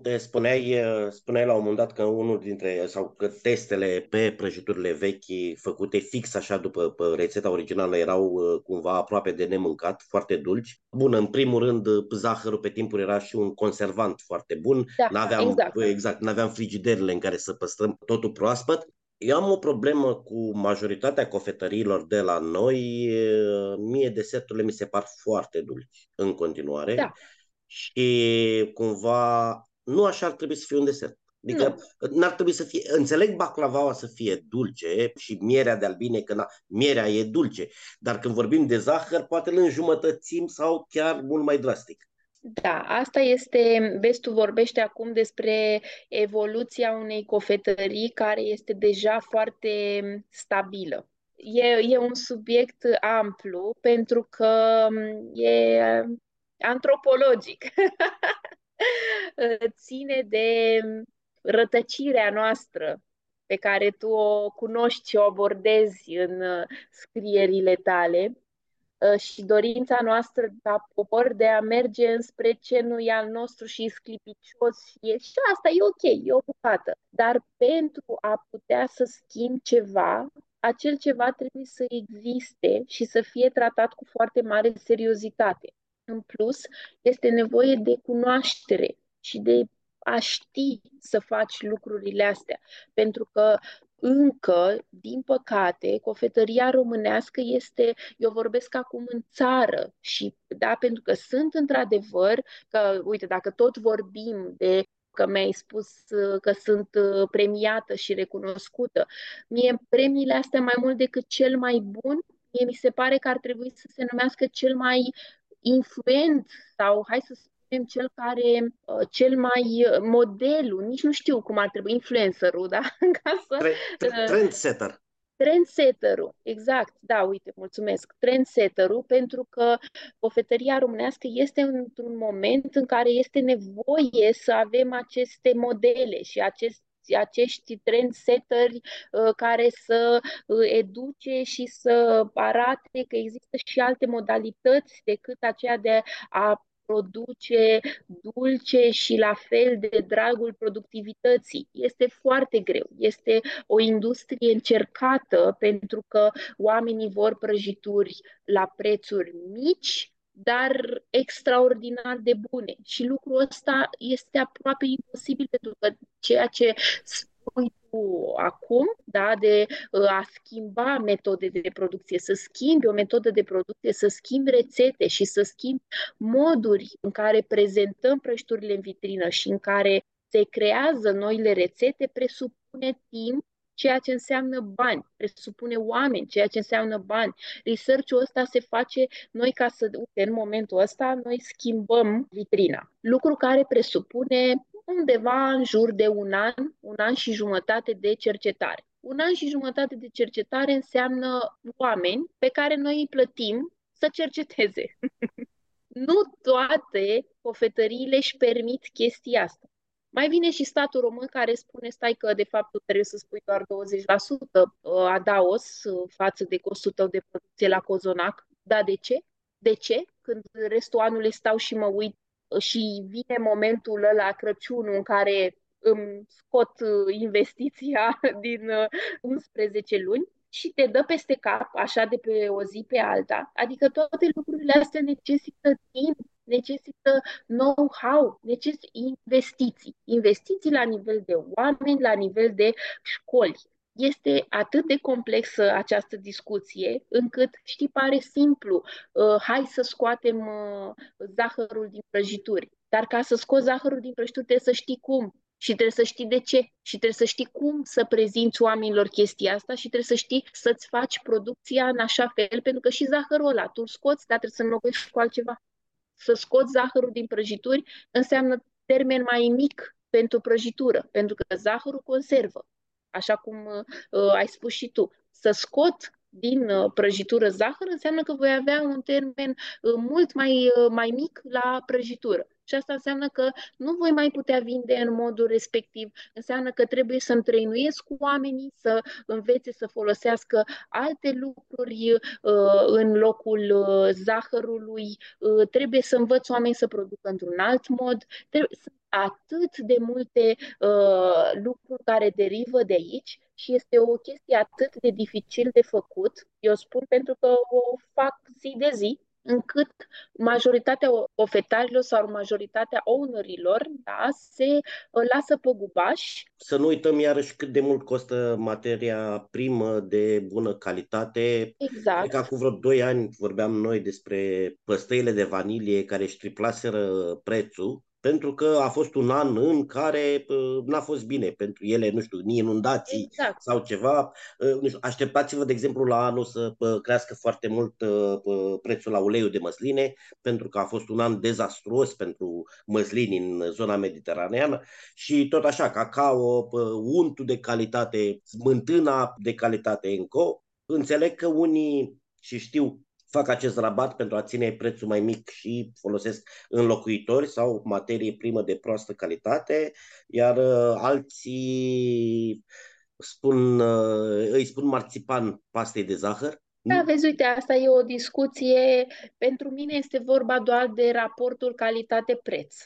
Te spuneai, spuneai la un moment dat că unul dintre, sau că testele pe prăjiturile vechi făcute fix așa după rețeta originală erau cumva aproape de nemâncat, foarte dulci. Bun, în primul rând, zahărul pe timpuri era și un conservant foarte bun. Da, n-aveam, exact. exact, n-aveam frigiderile în care să păstrăm totul proaspăt. Eu am o problemă cu majoritatea cofetăriilor de la noi. Mie deserturile mi se par foarte dulci în continuare. Da. Și cumva nu așa ar trebui să fie un desert. Adică nu. n-ar trebui să fie, înțeleg baclavaua să fie dulce și mierea de albine, că na, mierea e dulce, dar când vorbim de zahăr, poate îl înjumătățim sau chiar mult mai drastic. Da, asta este, vezi, tu vorbești acum despre evoluția unei cofetării care este deja foarte stabilă. E, e un subiect amplu pentru că e antropologic. ține de rătăcirea noastră pe care tu o cunoști și o abordezi în uh, scrierile tale uh, și dorința noastră ca popor de a merge înspre ce nu e al nostru și e sclipicios și, e, și asta e ok, e o bucată. Dar pentru a putea să schimbi ceva, acel ceva trebuie să existe și să fie tratat cu foarte mare seriozitate. În plus, este nevoie de cunoaștere și de a ști să faci lucrurile astea. Pentru că încă, din păcate, cofetăria românească este, eu vorbesc acum în țară și, da, pentru că sunt într-adevăr, că, uite, dacă tot vorbim de că mi-ai spus că sunt premiată și recunoscută. Mie premiile astea mai mult decât cel mai bun, mie mi se pare că ar trebui să se numească cel mai influent sau hai să spunem cel care, uh, cel mai uh, modelul, nici nu știu cum ar trebui, influencerul, da? Ca să, uh, Trendsetter. Trendsetterul, exact, da, uite, mulțumesc. Trendsetterul, pentru că cofetăria românească este într-un moment în care este nevoie să avem aceste modele și acest acești trendsetteri uh, care să uh, educe și să arate că există și alte modalități decât aceea de a produce dulce și la fel de dragul productivității. Este foarte greu. Este o industrie încercată pentru că oamenii vor prăjituri la prețuri mici, dar extraordinar de bune. Și lucrul ăsta este aproape imposibil pentru că ceea ce spui tu acum, da, de uh, a schimba metode de producție, să schimbi o metodă de producție, să schimbi rețete și să schimbi moduri în care prezentăm prăjiturile în vitrină și în care se creează noile rețete, presupune timp ceea ce înseamnă bani, presupune oameni, ceea ce înseamnă bani. Research-ul ăsta se face noi ca să, uite, în momentul ăsta, noi schimbăm vitrina. Lucru care presupune undeva în jur de un an, un an și jumătate de cercetare. Un an și jumătate de cercetare înseamnă oameni pe care noi îi plătim să cerceteze. nu toate cofetăriile își permit chestia asta. Mai vine și statul român care spune, stai că de fapt tu trebuie să spui doar 20% uh, adaos uh, față de costul tău de producție la cozonac. Da, de ce? De ce? Când restul anului stau și mă uit uh, și vine momentul ăla, Crăciunul, în care îmi scot investiția din 11 luni și te dă peste cap, așa de pe o zi pe alta. Adică toate lucrurile astea necesită timp, necesită know-how, necesită investiții. Investiții la nivel de oameni, la nivel de școli. Este atât de complexă această discuție, încât, știi, pare simplu, uh, hai să scoatem uh, zahărul din prăjituri. Dar ca să scoți zahărul din prăjituri trebuie să știi cum, și trebuie să știi de ce și trebuie să știi cum să prezinți oamenilor chestia asta și trebuie să știi să-ți faci producția în așa fel, pentru că și zahărul ăla, tu îl scoți, dar trebuie să înlocuiești cu altceva să scoți zahărul din prăjituri înseamnă termen mai mic pentru prăjitură, pentru că zahărul conservă, așa cum uh, ai spus și tu. Să scot din uh, prăjitură zahăr înseamnă că voi avea un termen uh, mult mai, uh, mai mic la prăjitură. Și asta înseamnă că nu voi mai putea vinde în modul respectiv. Înseamnă că trebuie să întrăinuiesc cu oamenii, să învețe să folosească alte lucruri uh, în locul uh, zahărului. Uh, trebuie să învăț oamenii să producă într-un alt mod. Trebuie, sunt atât de multe uh, lucruri care derivă de aici și este o chestie atât de dificil de făcut. Eu spun pentru că o fac zi de zi încât majoritatea ofetarilor sau majoritatea ownerilor da, se uh, lasă pe gubaș. Să nu uităm iarăși cât de mult costă materia primă de bună calitate. Exact. Cred că acum vreo 2 ani vorbeam noi despre păstăile de vanilie care își triplaseră prețul pentru că a fost un an în care uh, n-a fost bine pentru ele, nu știu, ni inundații exact. sau ceva. Uh, nu știu, așteptați-vă, de exemplu, la anul să uh, crească foarte mult prețul la uleiul de măsline, pentru că a fost un an dezastruos pentru măslini în zona mediteraneană și tot așa, cacao, untul de calitate, smântâna de calitate înco. Înțeleg că unii și știu fac acest rabat pentru a ține prețul mai mic și folosesc înlocuitori sau materie primă de proastă calitate, iar uh, alții spun, uh, îi spun marțipan pastei de zahăr. Da, vezi, uite, asta e o discuție. Pentru mine este vorba doar de raportul calitate-preț.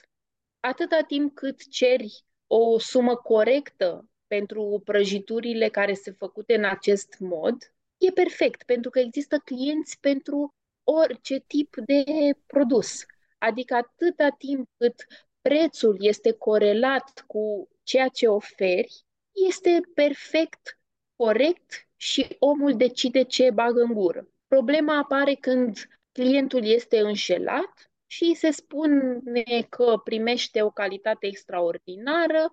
Atâta timp cât ceri o sumă corectă pentru prăjiturile care sunt făcute în acest mod, e perfect, pentru că există clienți pentru orice tip de produs. Adică atâta timp cât prețul este corelat cu ceea ce oferi, este perfect corect și omul decide ce bagă în gură. Problema apare când clientul este înșelat și se spune că primește o calitate extraordinară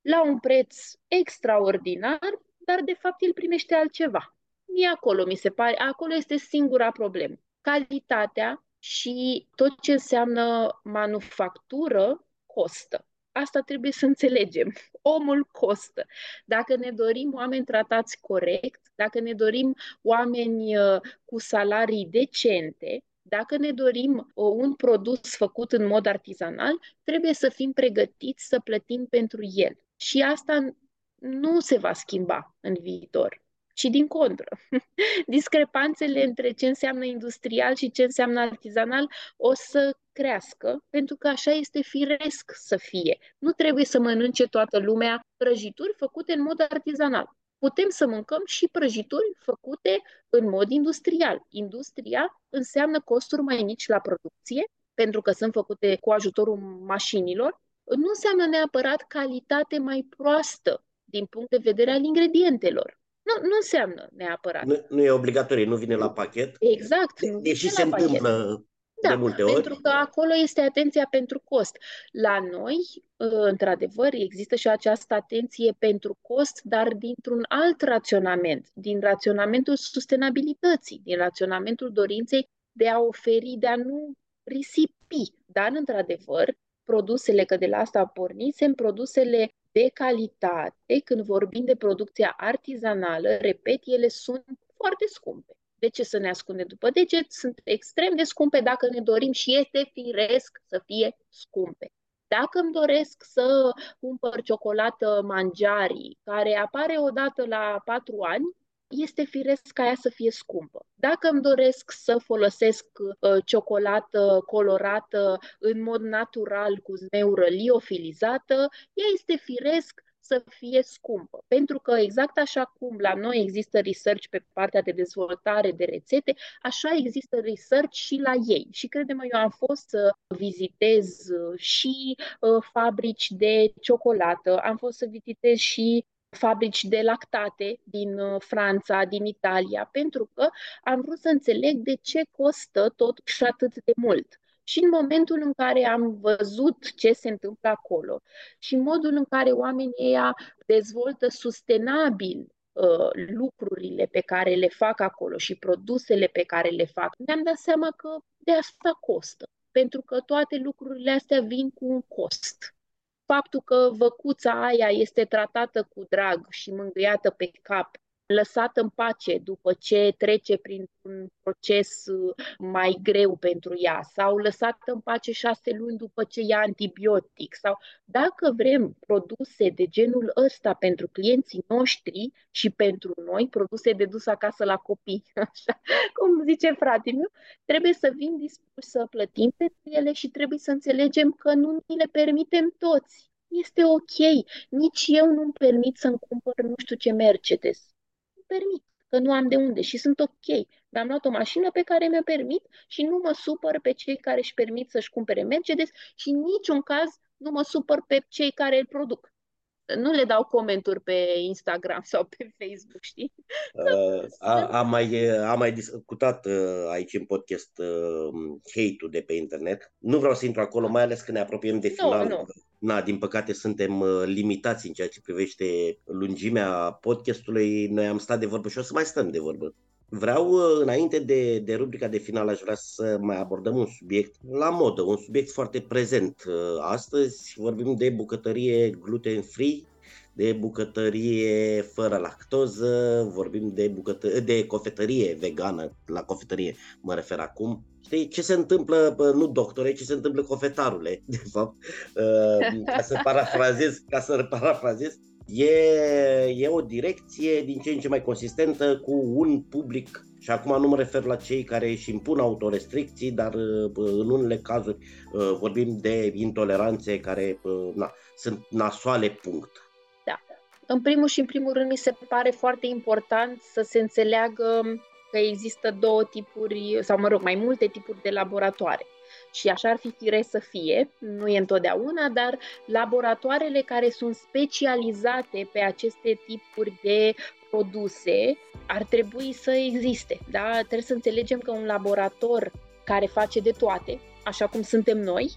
la un preț extraordinar, dar de fapt el primește altceva. E acolo, mi se pare, acolo este singura problemă. Calitatea și tot ce înseamnă manufactură costă. Asta trebuie să înțelegem. Omul costă. Dacă ne dorim oameni tratați corect, dacă ne dorim oameni uh, cu salarii decente, dacă ne dorim uh, un produs făcut în mod artizanal, trebuie să fim pregătiți să plătim pentru el. Și asta nu se va schimba în viitor ci din contră. Discrepanțele între ce înseamnă industrial și ce înseamnă artizanal o să crească, pentru că așa este firesc să fie. Nu trebuie să mănânce toată lumea prăjituri făcute în mod artizanal. Putem să mâncăm și prăjituri făcute în mod industrial. Industria înseamnă costuri mai mici la producție, pentru că sunt făcute cu ajutorul mașinilor. Nu înseamnă neapărat calitate mai proastă din punct de vedere al ingredientelor. Nu, nu înseamnă neapărat. Nu, nu e obligatorie, nu vine la pachet. Exact. De, deși se întâmplă da, de multe ori. pentru că acolo este atenția pentru cost. La noi, ă, într-adevăr, există și această atenție pentru cost, dar dintr-un alt raționament, din raționamentul sustenabilității, din raționamentul dorinței de a oferi, de a nu risipi. Dar, într-adevăr, produsele, că de la asta pornisem, produsele de calitate, când vorbim de producția artizanală, repet, ele sunt foarte scumpe. De ce să ne ascunde după deget? Sunt extrem de scumpe dacă ne dorim și este firesc să fie scumpe. Dacă îmi doresc să cumpăr ciocolată mangiarii, care apare odată la patru ani, este firesc ca ea să fie scumpă. Dacă îmi doresc să folosesc uh, ciocolată colorată în mod natural cu zmeură liofilizată, ea este firesc să fie scumpă. Pentru că exact așa cum la noi există research pe partea de dezvoltare de rețete, așa există research și la ei. Și credem eu am fost să vizitez uh, și uh, fabrici de ciocolată, am fost să vizitez și fabrici de lactate din uh, Franța, din Italia, pentru că am vrut să înțeleg de ce costă totuși atât de mult. Și în momentul în care am văzut ce se întâmplă acolo și în modul în care oamenii ăia dezvoltă sustenabil uh, lucrurile pe care le fac acolo și produsele pe care le fac, mi-am dat seama că de asta costă. Pentru că toate lucrurile astea vin cu un cost faptul că văcuța aia este tratată cu drag și mângâiată pe cap lăsat în pace după ce trece printr-un proces uh, mai greu pentru ea sau lăsat în pace șase luni după ce ia antibiotic sau dacă vrem produse de genul ăsta pentru clienții noștri și pentru noi, produse de dus acasă la copii, așa cum zice fratele meu, trebuie să fim dispuși să plătim pentru ele și trebuie să înțelegem că nu ni le permitem toți este ok. Nici eu nu-mi permit să-mi cumpăr nu știu ce Mercedes. Nu permit, că nu am de unde și sunt ok. Dar am luat o mașină pe care mi-o permit și nu mă supăr pe cei care își permit să-și cumpere Mercedes și în niciun caz nu mă supăr pe cei care îl produc nu le dau comenturi pe Instagram sau pe Facebook, știi? Uh, a, am, mai, am mai discutat uh, aici în podcast uh, hate-ul de pe internet. Nu vreau să intru acolo, mai ales că ne apropiem de final. Nu, nu. Na, din păcate suntem uh, limitați în ceea ce privește lungimea podcastului. Noi am stat de vorbă și o să mai stăm de vorbă. Vreau, uh, înainte de, de rubrica de final, aș vrea să mai abordăm un subiect la modă, un subiect foarte prezent. Uh, astăzi vorbim de bucătărie gluten-free, de bucătărie fără lactoză, vorbim de, bucătă- de cofetărie vegană, la cofetărie mă refer acum. Știi, ce se întâmplă, nu doctore, ce se întâmplă cofetarule, de fapt, uh, ca să parafrazez, ca să parafrazez, e, e o direcție din ce în ce mai consistentă cu un public și acum nu mă refer la cei care își impun autorestricții, dar uh, în unele cazuri uh, vorbim de intoleranțe care na, sunt nasoale punct. Da. În primul și în primul rând mi se pare foarte important să se înțeleagă că există două tipuri, sau mă rog, mai multe tipuri de laboratoare. Și așa ar fi firesc să fie, nu e întotdeauna, dar laboratoarele care sunt specializate pe aceste tipuri de produse ar trebui să existe. Da? Trebuie să înțelegem că un laborator care face de toate, așa cum suntem noi,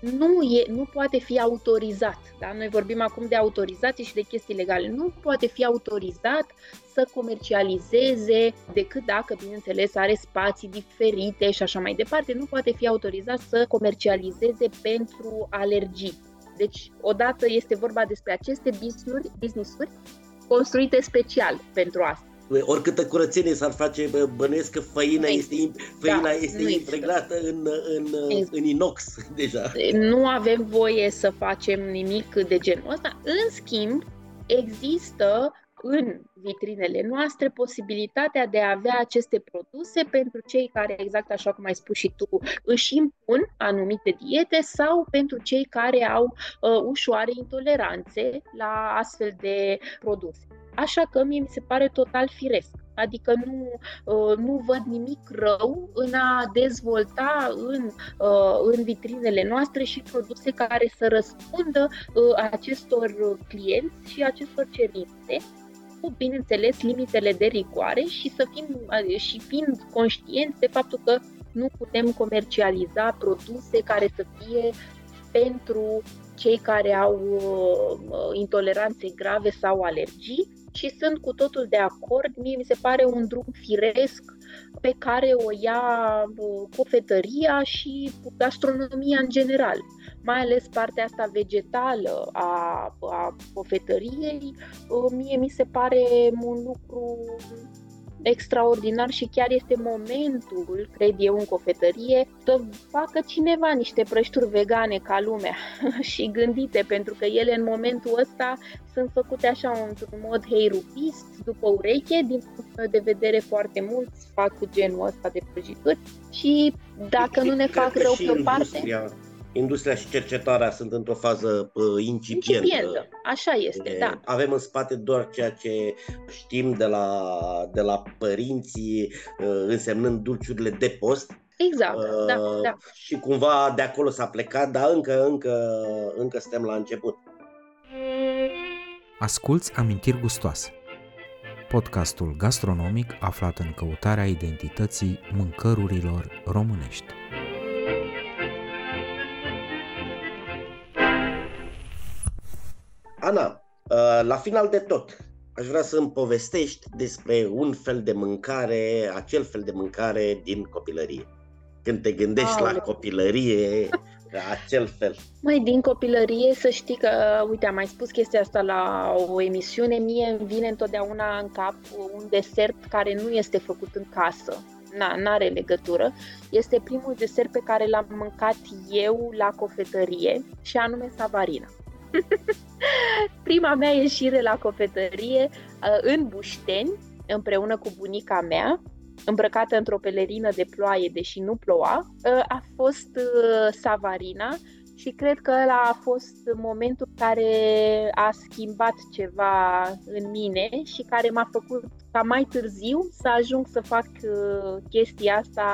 nu, e, nu poate fi autorizat. Da? Noi vorbim acum de autorizație și de chestii legale. Nu poate fi autorizat să comercializeze decât dacă, bineînțeles, are spații diferite și așa mai departe. Nu poate fi autorizat să comercializeze pentru alergii. Deci, odată este vorba despre aceste business-uri, business-uri construite special pentru asta oricâtă curățenie s-ar face, bănuiesc că făina nu este, făina da, este impregnată în, în, în inox deja. Nu avem voie să facem nimic de genul ăsta. În schimb, există în vitrinele noastre posibilitatea de a avea aceste produse pentru cei care, exact așa cum ai spus și tu, își impun anumite diete sau pentru cei care au uh, ușoare intoleranțe la astfel de produse. Așa că mie mi se pare total firesc. Adică nu, uh, nu văd nimic rău în a dezvolta în, uh, în vitrinele noastre și produse care să răspundă uh, acestor clienți și acestor cerințe cu, bineînțeles, limitele de rigoare și să fim și fiind conștienți de faptul că nu putem comercializa produse care să fie pentru cei care au intoleranțe grave sau alergii, și sunt cu totul de acord. Mie mi se pare un drum firesc pe care o ia cofetăria și gastronomia în general. Mai ales partea asta vegetală a, a cofetăriei, mie mi se pare un lucru extraordinar și chiar este momentul, cred eu, în cofetărie, să facă cineva niște prăjituri vegane ca lumea și gândite, pentru că ele în momentul ăsta sunt făcute așa într-un mod heirupist, după ureche, din punct de vedere foarte mulți fac genul ăsta de prăjituri și dacă nu ne fac rău pe o parte industria și cercetarea sunt într-o fază uh, incipientă. incipientă. Așa este, de, da. Avem în spate doar ceea ce știm de la, de la părinții, uh, însemnând dulciurile de post. Exact, uh, da, da. Și cumva de acolo s-a plecat, dar încă, încă, încă suntem la început. Asculți amintiri gustoase. Podcastul gastronomic aflat în căutarea identității mâncărurilor românești. Ana, uh, la final de tot, aș vrea să îmi povestești despre un fel de mâncare, acel fel de mâncare din copilărie. Când te gândești Aole. la copilărie, acel fel. Mai din copilărie să știi că, uite, am mai spus chestia asta la o emisiune, mie îmi vine întotdeauna în cap un desert care nu este făcut în casă. Nu are legătură. Este primul desert pe care l-am mâncat eu la cofetărie și anume savarina. Prima mea ieșire la cofetărie uh, în Bușteni, împreună cu bunica mea, îmbrăcată într-o pelerină de ploaie, deși nu ploua, ă, a fost ă, Savarina și cred că ăla a fost momentul care a schimbat ceva în mine și care m-a făcut ca mai târziu să ajung să fac ă, chestia asta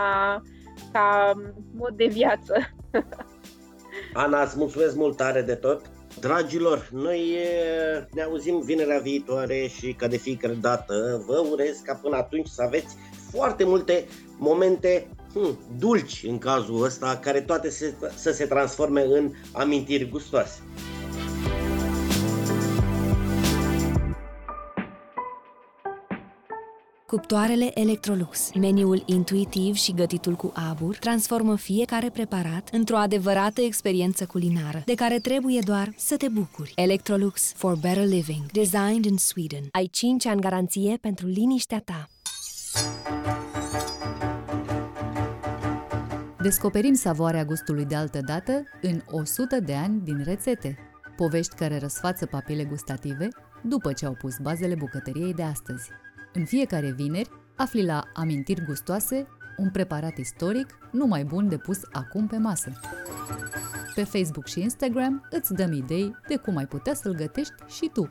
ca mod de viață. Ana, îți mulțumesc mult tare de tot. Dragilor, noi ne auzim vinerea viitoare și ca de fiecare dată vă urez ca până atunci să aveți foarte multe momente hmm, dulci în cazul ăsta, care toate se, să se transforme în amintiri gustoase. Cuptoarele Electrolux, meniul intuitiv și gătitul cu abur, transformă fiecare preparat într-o adevărată experiență culinară, de care trebuie doar să te bucuri. Electrolux for better living, designed in Sweden. Ai 5 ani garanție pentru liniștea ta. Descoperim savoarea gustului de altă dată în 100 de ani din rețete, povești care răsfață papile gustative după ce au pus bazele bucătăriei de astăzi. În fiecare vineri afli la Amintiri Gustoase un preparat istoric numai bun de pus acum pe masă. Pe Facebook și Instagram îți dăm idei de cum ai putea să-l gătești și tu.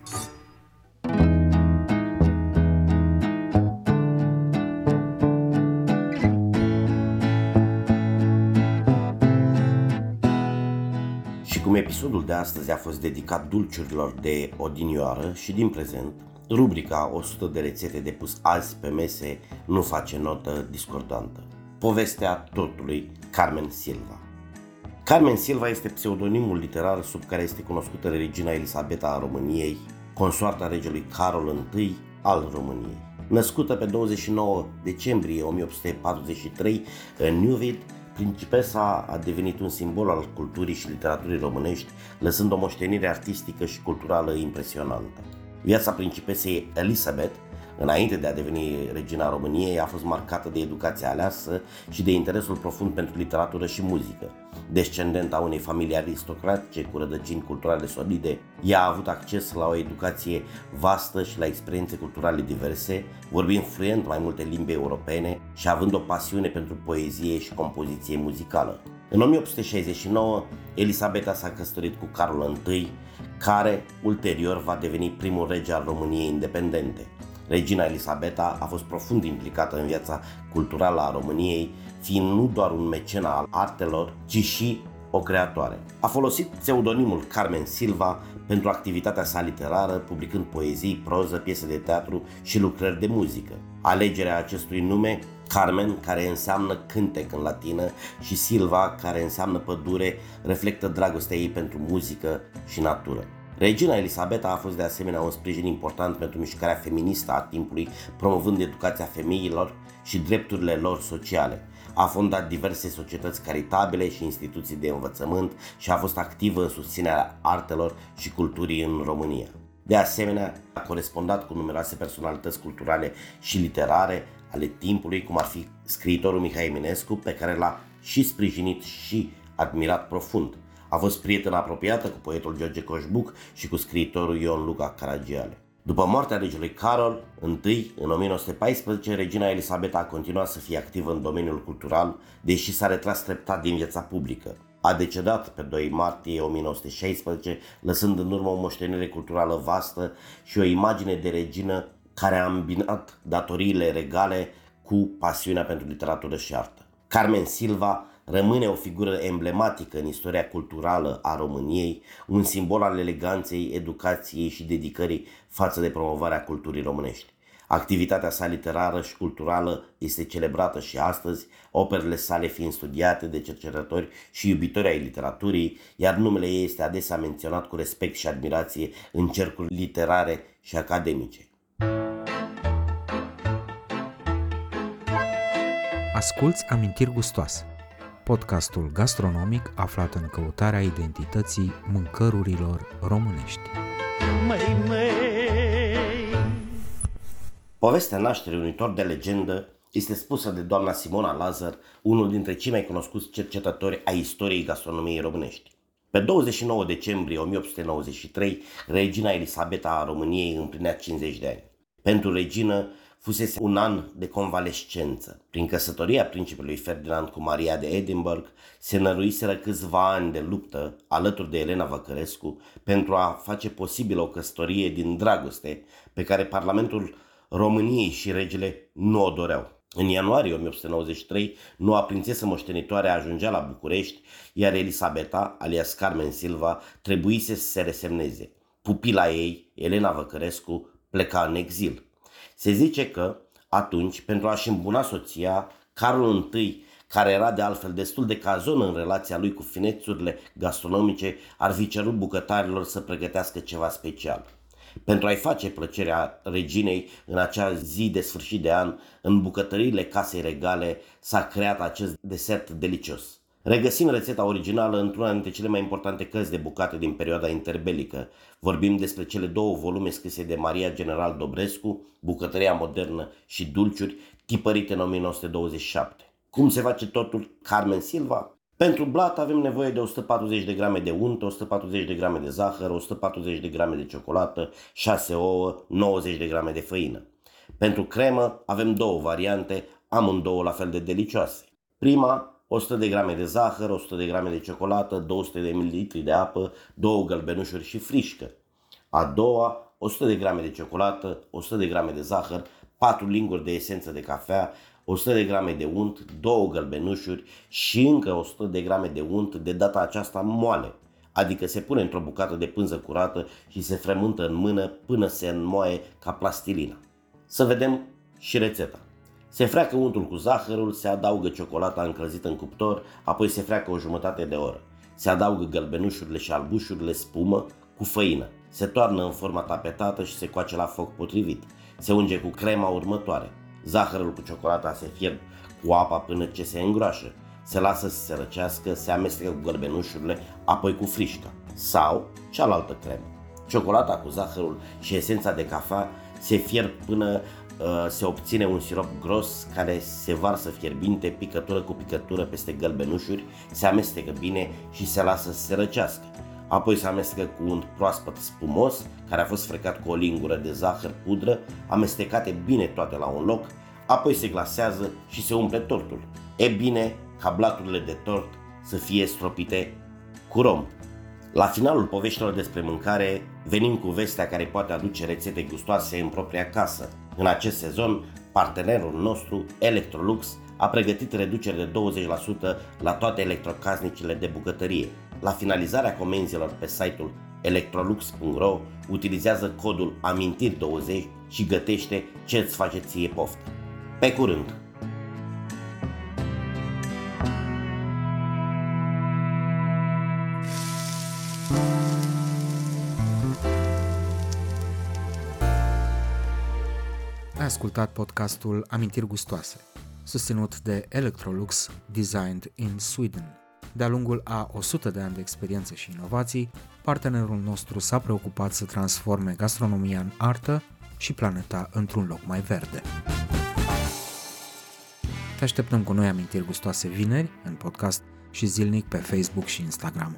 Cum episodul de astăzi a fost dedicat dulciurilor de odinioară și din prezent, rubrica 100 de rețete de pus azi pe mese nu face notă discordantă. Povestea tortului Carmen Silva. Carmen Silva este pseudonimul literar sub care este cunoscută regina Elisabeta a României, consoarta regelui Carol I al României. Născută pe 29 decembrie 1843 în Newvid, Principesa a devenit un simbol al culturii și literaturii românești, lăsând o moștenire artistică și culturală impresionantă. Viața principesei Elizabeth înainte de a deveni regina României, a fost marcată de educația aleasă și de interesul profund pentru literatură și muzică. Descendent a unei familii aristocratice cu rădăcini culturale solide, ea a avut acces la o educație vastă și la experiențe culturale diverse, vorbind fluent mai multe limbi europene și având o pasiune pentru poezie și compoziție muzicală. În 1869, Elisabeta s-a căsătorit cu Carol I, care ulterior va deveni primul rege al României independente. Regina Elisabeta a fost profund implicată în viața culturală a României, fiind nu doar un mecen al artelor, ci și o creatoare. A folosit pseudonimul Carmen Silva pentru activitatea sa literară, publicând poezii, proză, piese de teatru și lucrări de muzică. Alegerea acestui nume, Carmen, care înseamnă cântec în latină, și Silva, care înseamnă pădure, reflectă dragostea ei pentru muzică și natură. Regina Elisabeta a fost de asemenea un sprijin important pentru mișcarea feministă a timpului, promovând educația femeilor și drepturile lor sociale. A fondat diverse societăți caritabile și instituții de învățământ și a fost activă în susținerea artelor și culturii în România. De asemenea, a corespondat cu numeroase personalități culturale și literare ale timpului, cum ar fi scriitorul Mihai Eminescu, pe care l-a și sprijinit și admirat profund. A fost prietenă apropiată cu poetul George Coșbuc și cu scriitorul Ion Luca Caragiale. După moartea regelui Carol I, în 1914, regina Elisabeta a continuat să fie activă în domeniul cultural, deși s-a retras treptat din viața publică. A decedat pe 2 martie 1916, lăsând în urmă o moștenire culturală vastă și o imagine de regină care a îmbinat datoriile regale cu pasiunea pentru literatură și artă. Carmen Silva rămâne o figură emblematică în istoria culturală a României, un simbol al eleganței, educației și dedicării față de promovarea culturii românești. Activitatea sa literară și culturală este celebrată și astăzi, operele sale fiind studiate de cercetători și iubitori ai literaturii, iar numele ei este adesea menționat cu respect și admirație în cercuri literare și academice. Asculți amintiri gustoase podcastul gastronomic aflat în căutarea identității mâncărurilor românești. Măi, măi. Povestea nașterii unui tor de legendă este spusă de doamna Simona Lazar, unul dintre cei mai cunoscuți cercetători ai istoriei gastronomiei românești. Pe 29 decembrie 1893, regina Elisabeta a României împlinea 50 de ani. Pentru regină fusese un an de convalescență. Prin căsătoria principelui Ferdinand cu Maria de Edinburgh, se năruiseră câțiva ani de luptă alături de Elena Văcărescu pentru a face posibilă o căsătorie din dragoste pe care Parlamentul României și regele nu o doreau. În ianuarie 1893, noua prințesă moștenitoare ajungea la București, iar Elisabeta, alias Carmen Silva, trebuise să se resemneze. Pupila ei, Elena Văcărescu, pleca în exil. Se zice că, atunci, pentru a-și îmbuna soția, Carol I, care era de altfel destul de cazon în relația lui cu finețurile gastronomice, ar fi cerut bucătarilor să pregătească ceva special. Pentru a-i face plăcerea reginei în acea zi de sfârșit de an, în bucătăriile casei regale s-a creat acest desert delicios. Regăsim rețeta originală într-una dintre cele mai importante cărți de bucate din perioada interbelică. Vorbim despre cele două volume scrise de Maria General Dobrescu, Bucătăria modernă și dulciuri, tipărite în 1927. Cum se face totul? Carmen Silva, pentru blat avem nevoie de 140 de grame de unt, 140 de grame de zahăr, 140 de grame de ciocolată, 6 ouă, 90 de grame de făină. Pentru cremă avem două variante, amândouă la fel de delicioase. Prima, 100 de grame de zahăr, 100 de grame de ciocolată, 200 de ml de apă, două gălbenușuri și frișcă. A doua, 100 de grame de ciocolată, 100 de grame de zahăr, 4 linguri de esență de cafea, 100 de grame de unt, două gălbenușuri și încă 100 de grame de unt, de data aceasta moale, adică se pune într-o bucată de pânză curată și se frământă în mână până se înmoaie ca plastilina. Să vedem și rețeta. Se freacă untul cu zahărul, se adaugă ciocolata încălzită în cuptor, apoi se freacă o jumătate de oră. Se adaugă gălbenușurile și albușurile spumă cu făină. Se toarnă în forma tapetată și se coace la foc potrivit. Se unge cu crema următoare. Zahărul cu ciocolata se fierb cu apa până ce se îngroașă. Se lasă să se răcească, se amestecă cu gălbenușurile, apoi cu frișca. Sau cealaltă cremă. Ciocolata cu zahărul și esența de cafea se fierb până uh, se obține un sirop gros care se varsă fierbinte, picătură cu picătură peste gălbenușuri, se amestecă bine și se lasă să se răcească. Apoi se amestecă cu un proaspăt spumos, care a fost frecat cu o lingură de zahăr pudră, amestecate bine toate la un loc, apoi se glasează și se umple tortul. E bine ca blaturile de tort să fie stropite cu rom. La finalul poveștilor despre mâncare, venim cu vestea care poate aduce rețete gustoase în propria casă. În acest sezon, partenerul nostru, Electrolux, a pregătit reduceri de 20% la toate electrocasnicile de bucătărie. La finalizarea comenzilor pe site-ul electrolux.ro utilizează codul AMINTIR20 și gătește ce îți face ție poftă. Pe curând! Ai ascultat podcastul Amintiri Gustoase, susținut de Electrolux Designed in Sweden. De-a lungul a 100 de ani de experiență și inovații, partenerul nostru s-a preocupat să transforme gastronomia în artă și planeta într-un loc mai verde. Te așteptăm cu noi amintiri gustoase vineri, în podcast și zilnic pe Facebook și Instagram.